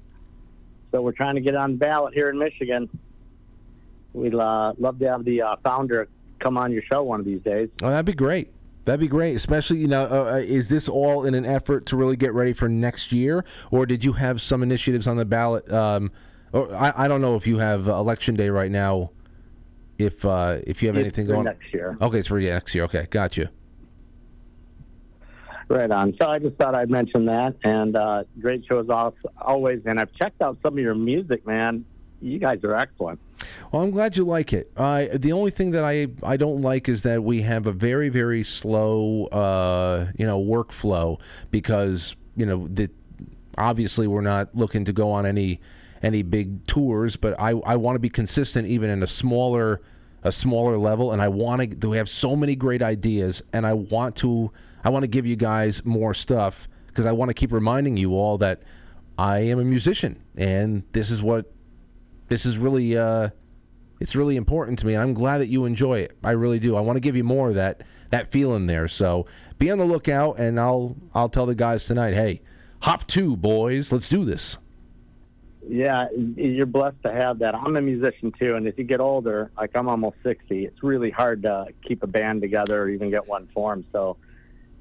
So we're trying to get on ballot here in Michigan. We'd uh, love to have the uh, founder come on your show one of these days. Oh, that'd be great. That'd be great, especially you know. Uh, uh, is this all in an effort to really get ready for next year, or did you have some initiatives on the ballot? Um, or I, I don't know if you have election day right now. If uh, if you have It's anything going next year. Okay, it's for you next year. Okay, got you. Right on. So I just thought I'd mention that. And uh, great shows off always. And I've checked out some of your music, man. You guys are excellent. Well, I'm glad you like it. I the only thing that I I don't like is that we have a very very slow uh, you know workflow because you know the obviously we're not looking to go on any any big tours, but I I want to be consistent even in a smaller a smaller level, and I want to. We have so many great ideas, and I want to I want to give you guys more stuff because I want to keep reminding you all that I am a musician, and this is what this is really uh, it's really important to me and i'm glad that you enjoy it. I really do. I want to give you more of that that feeling there. So be on the lookout and i'll i'll tell the guys tonight hey hop two boys. Let's do this Yeah, you're blessed to have that. I'm a musician too, and if you get older, like I'm almost 60, it's really hard to keep a band together or even get one formed. So,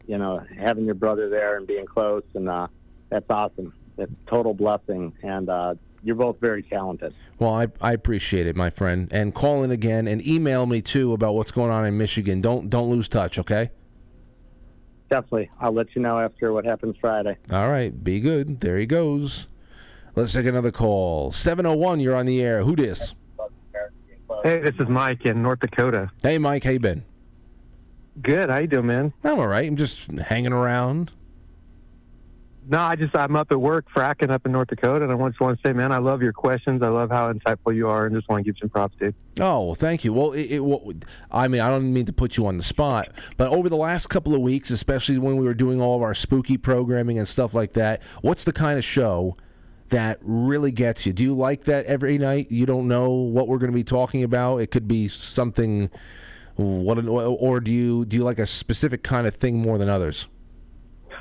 you know, having your brother there and being close, and uh, that's awesome. It's a total blessing, and uh, you're both very talented. well I, I appreciate it my friend and call in again and email me too about what's going on in michigan don't don't lose touch okay Definitely, I'll let you know after what happens Friday. all right be good there he goes let's take another call 701 you're on the air who dis Hey, this is Mike in North Dakota. hey mike how you been Good. How you doing, man? i'm all right i'm just hanging around No, I just I'm up at work fracking up in North Dakota, and I just want to say, man, I love your questions. I love how insightful you are, and just want to give some props, dude. Oh, well, thank you. Well, it, it, well, I mean, I don't mean to put you on the spot, but over the last couple of weeks, especially when we were doing all of our spooky programming and stuff like that, what's the kind of show that really gets you? Do you like that every night? You don't know what we're going to be talking about. It could be something. What or do you do you like a specific kind of thing more than others?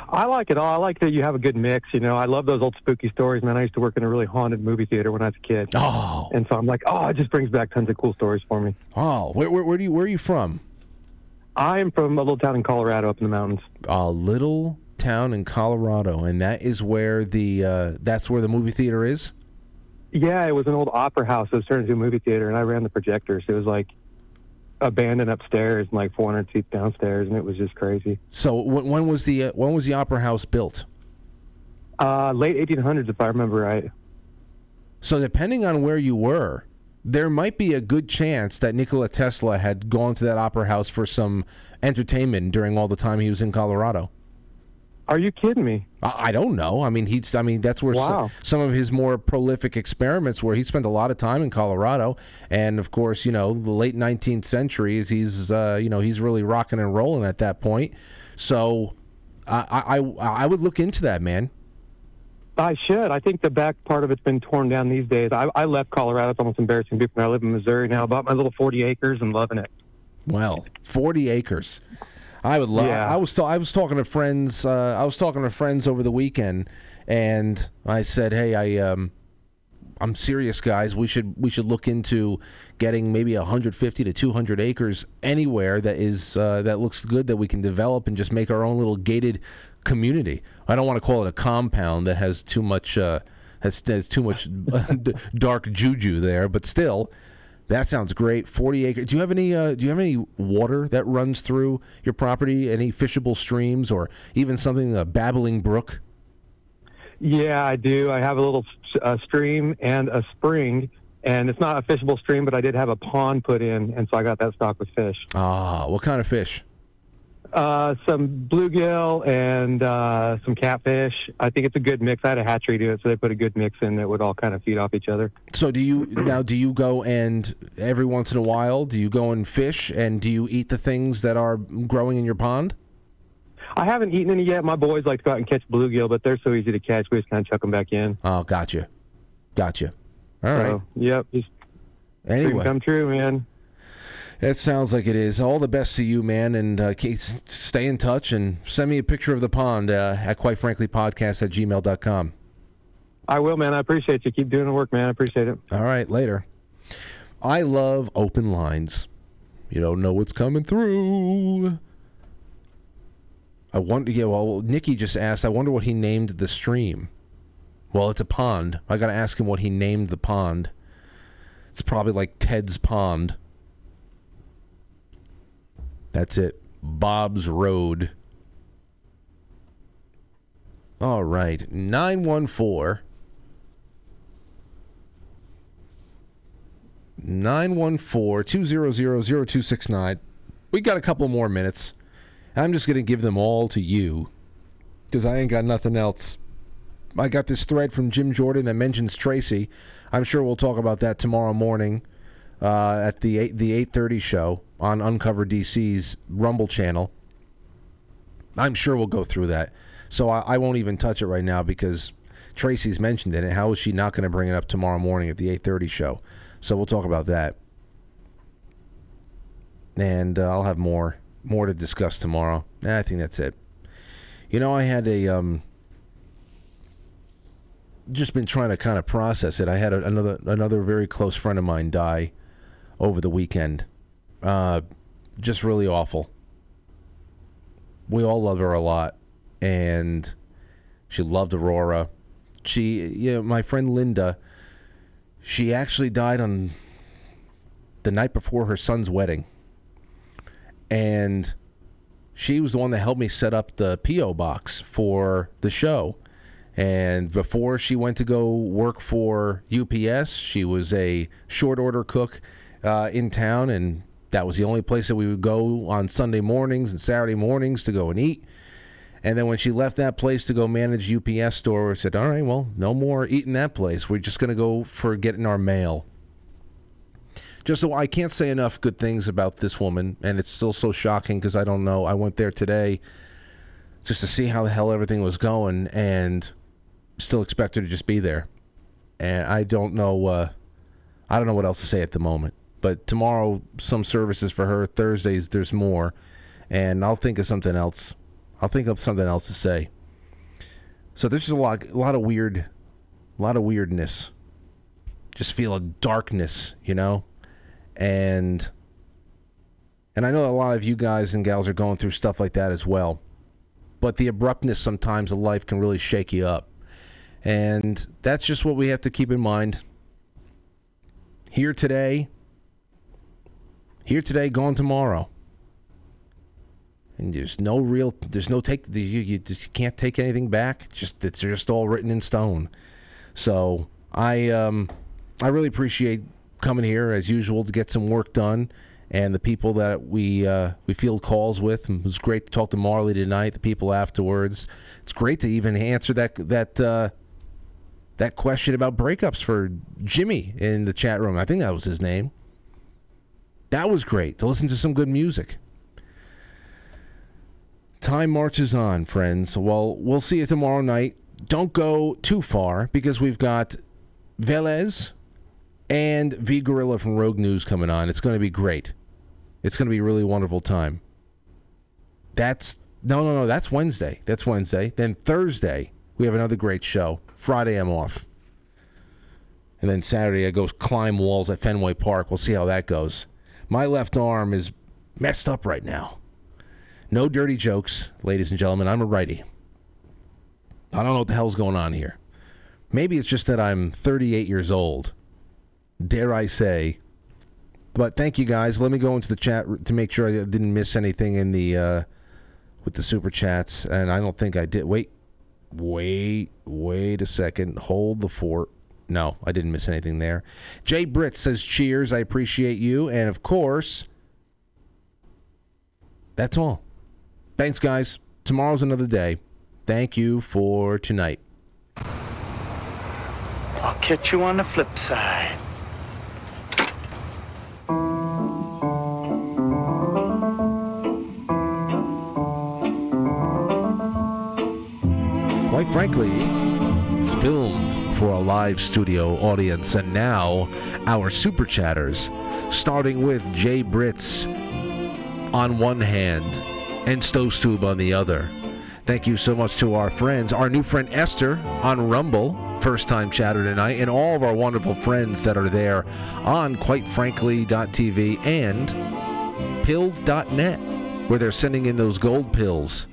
I like it all. I like that you have a good mix. You know, I love those old spooky stories, man. I used to work in a really haunted movie theater when I was a kid. Oh, and so I'm like, oh, it just brings back tons of cool stories for me. Oh, where where, where do you where are you from? I am from a little town in Colorado, up in the mountains. A little town in Colorado, and that is where the uh, that's where the movie theater is. Yeah, it was an old opera house that was turned into a movie theater, and I ran the projectors. It was like abandoned upstairs and like 400 seats downstairs, and it was just crazy. So when, when was the uh, when was the opera house built? Uh, late 1800s, if I remember right. So depending on where you were, there might be a good chance that Nikola Tesla had gone to that opera house for some entertainment during all the time he was in Colorado. Are you kidding me? I, I don't know. I mean, he's. I mean, that's where Wow. some, some of his more prolific experiments were. He spent a lot of time in Colorado, and of course, you know, the late 19th century is he's, uh, you know, he's really rocking and rolling at that point. So, I, I, I would look into that, man. I should. I think the back part of it's been torn down these days. I, I left Colorado. It's almost embarrassing. People. I live in Missouri now. Bought my little 40 acres and loving it. Well, 40 acres. I would love. Yeah. I was. I was talking to friends. Uh, I was talking to friends over the weekend, and I said, "Hey, I um, I'm serious, guys. We should we should look into getting maybe 150 to 200 acres anywhere that is uh, that looks good that we can develop and just make our own little gated community. I don't want to call it a compound that has too much uh, has, has too much dark juju there, but still." That sounds great. Forty acres. Do you have any? Uh, do you have any water that runs through your property? Any fishable streams, or even something a babbling brook? Yeah, I do. I have a little uh, stream and a spring, and it's not a fishable stream, but I did have a pond put in, and so I got that stocked with fish. Ah, what kind of fish? Uh, some bluegill and uh, some catfish. I think it's a good mix. I had a hatchery do it, so they put a good mix in that would all kind of feed off each other. So do you now? Do you go and every once in a while do you go and fish and do you eat the things that are growing in your pond? I haven't eaten any yet. My boys like to go out and catch bluegill, but they're so easy to catch. We just kind of chuck them back in. Oh, gotcha, gotcha. All right. So, yep. Just Anyway. come true, man. That sounds like it is. All the best to you, man, and uh, stay in touch and send me a picture of the pond uh, at quite frankly podcast at gmail.com. I will, man. I appreciate you. Keep doing the work, man. I appreciate it. All right, later. I love open lines. You don't know what's coming through. I wonder. Yeah, well, Nikki just asked. I wonder what he named the stream. Well, it's a pond. I got to ask him what he named the pond. It's probably like Ted's Pond. That's it. Bob's Road. All right. 914 914-200-0269. We got a couple more minutes. I'm just going to give them all to you because I ain't got nothing else. I got this thread from Jim Jordan that mentions Tracy. I'm sure we'll talk about that tomorrow morning uh, at the 8, the 8:30 show on Uncover DC's Rumble channel. I'm sure we'll go through that. So I, I won't even touch it right now because Tracy's mentioned it. And how is she not going to bring it up tomorrow morning at the 8:30 show? So we'll talk about that, and uh, I'll have more more to discuss tomorrow. I think that's it. You know, I had a um, just been trying to kind of process it. I had a, another another very close friend of mine die over the weekend. Uh, just really awful. We all love her a lot, and she loved Aurora. She, you know, my friend Linda she actually died on the night before her son's wedding. And she was the one that helped me set up the P.O. box for the show. And before she went to go work for UPS, she was a short order cook uh, in town. And that was the only place that we would go on Sunday mornings and Saturday mornings to go and eat. And then when she left that place to go manage UPS store, we said, "All right, well, no more eating that place. We're just going to go for getting our mail." Just so I can't say enough good things about this woman, and it's still so shocking because I don't know. I went there today just to see how the hell everything was going, and still expect her to just be there. And I don't know. Uh, I don't know what else to say at the moment. But tomorrow, some services for her. Thursdays, there's more, and I'll think of something else. I'll think of something else to say. So there's just a lot, a lot of weird, a lot of weirdness. Just feel a darkness, you know, and and I know a lot of you guys and gals are going through stuff like that as well. But the abruptness sometimes of life can really shake you up, and that's just what we have to keep in mind. Here today, here today, gone tomorrow. And there's no real there's no take you, you just can't take anything back. It's just it's just all written in stone. So i um i really appreciate coming here as usual to get some work done. And the people that we uh, we field calls with it was great to talk to marly tonight the people afterwards. It's great to even answer that that uh, that question about breakups for jimmy in the chat room. I think that was his name that was great to listen to some good music Time marches on, friends. Well, we'll see you tomorrow night. Don't go too far because we've got Velez and V Gorilla from Rogue News coming on. It's going to be great. It's going to be a really wonderful time. That's no, no, no. That's Wednesday. That's Wednesday. Then Thursday we have another great show. Friday I'm off, and then Saturday I go climb walls at Fenway Park. We'll see how that goes. My left arm is messed up right now. No dirty jokes, ladies and gentlemen. I'm a righty. I don't know what the hell's going on here. Maybe it's just that I'm 38 years old. Dare I say. But thank you guys. Let me go into the chat to make sure I didn't miss anything in the uh, with the super chats, and I don't think I did. Wait, wait, wait a second. Hold the fort. No, I didn't miss anything there. Jay Britt says, "Cheers, I appreciate you," and of course, that's all. Thanks, guys. Tomorrow's another day. Thank you for tonight. I'll catch you on the flip side. Quite frankly, it's filmed for a live studio audience, and now our super chatters starting with Jay Britz on one hand and Stove Tube on the other. Thank you so much to our friends, our new friend Esther on Rumble, first time chatter tonight, and all of our wonderful friends that are there on quitefrankly.tv and pilled.net, where they're sending in those gold pills.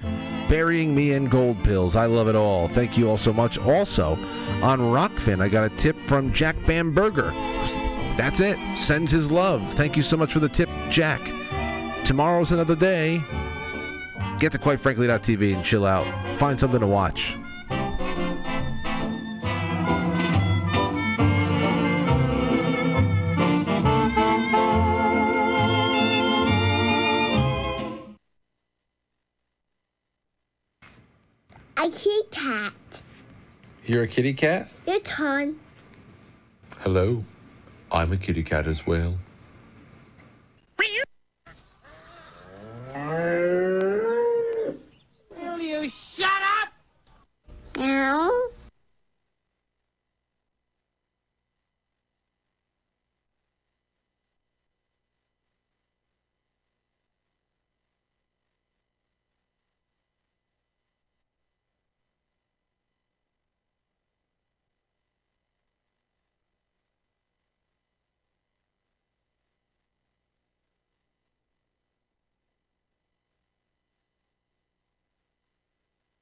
Burying me in gold pills. I love it all. Thank you all so much. Also, on Rokfin, I got a tip from Jack Bamberger. That's it. Sends his love. Thank you so much for the tip, Jack. Tomorrow's another day. Get to quitefrankly.tv and chill out. Find something to watch. cat. You're a kitty cat? Your turn. Hello. I'm a kitty cat as well. Will you shut up? Meow.